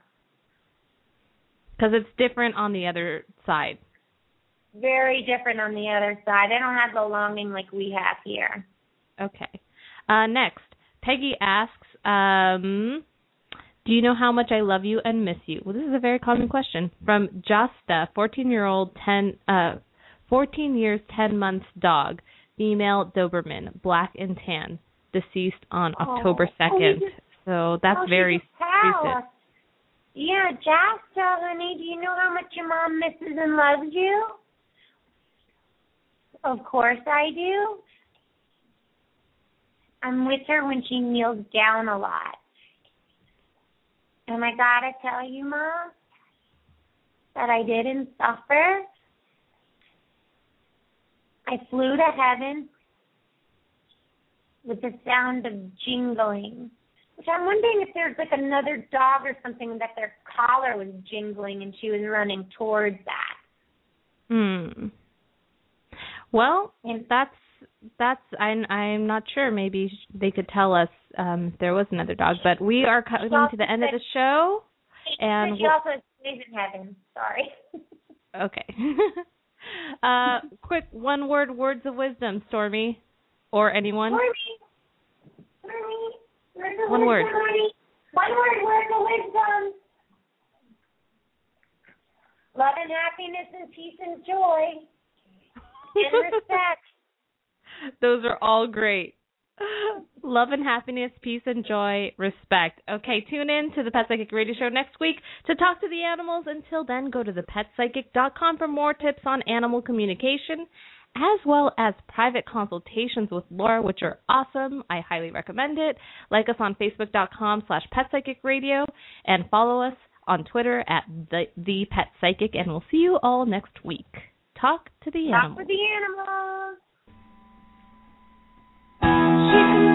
[SPEAKER 1] Because it's different on the other side.
[SPEAKER 2] Very different on the other side. They don't have the longing like we have here.
[SPEAKER 1] Okay. Uh, next, Peggy asks, um, "Do you know how much I love you and miss you?" Well, this is a very common question from Josta, 14-year-old, 10, uh, 14 years, 10 months dog, female Doberman, black and tan, deceased on
[SPEAKER 2] Oh.
[SPEAKER 1] October
[SPEAKER 2] Oh,
[SPEAKER 1] 2nd.
[SPEAKER 2] you just-
[SPEAKER 1] so that's
[SPEAKER 2] oh,
[SPEAKER 1] very
[SPEAKER 2] she's a pal.
[SPEAKER 1] recent.
[SPEAKER 2] Yeah, Jasta, honey, do you know how much your mom misses and loves you? Of course I do. I'm with her when she kneels down a lot. And I gotta tell you, Mom, that I didn't suffer. I flew to heaven with the sound of jingling. Which I'm wondering if there's like another dog or something that their collar was jingling and she was running towards that.
[SPEAKER 1] Hmm. Well,
[SPEAKER 2] And
[SPEAKER 1] that's that's I'm I'm not sure. Maybe they could tell us um if there was another dog, but we are coming to the end of the show. And
[SPEAKER 2] she also stays in heaven. Sorry.
[SPEAKER 1] Okay. uh quick one word words of wisdom, Stormy or anyone.
[SPEAKER 2] Stormy, Stormy, words of
[SPEAKER 1] One
[SPEAKER 2] wisdom,
[SPEAKER 1] word.
[SPEAKER 2] honey. One word, words of wisdom. Love and happiness and peace and joy and respect.
[SPEAKER 1] Those are all great. Love and happiness, peace and joy, respect. Okay, tune in to the Pet Psychic Radio Show next week to talk to the animals. Until then, go to thepetpsychic.com for more tips on animal communication, as well as private consultations with Laura, which are awesome. I highly recommend it. Like us on facebook.com slash petpsychicradio and follow us on Twitter at the, the Pet Psychic, and we'll see you all next week. Talk to the
[SPEAKER 2] Talk
[SPEAKER 1] animals.
[SPEAKER 2] with the animals. She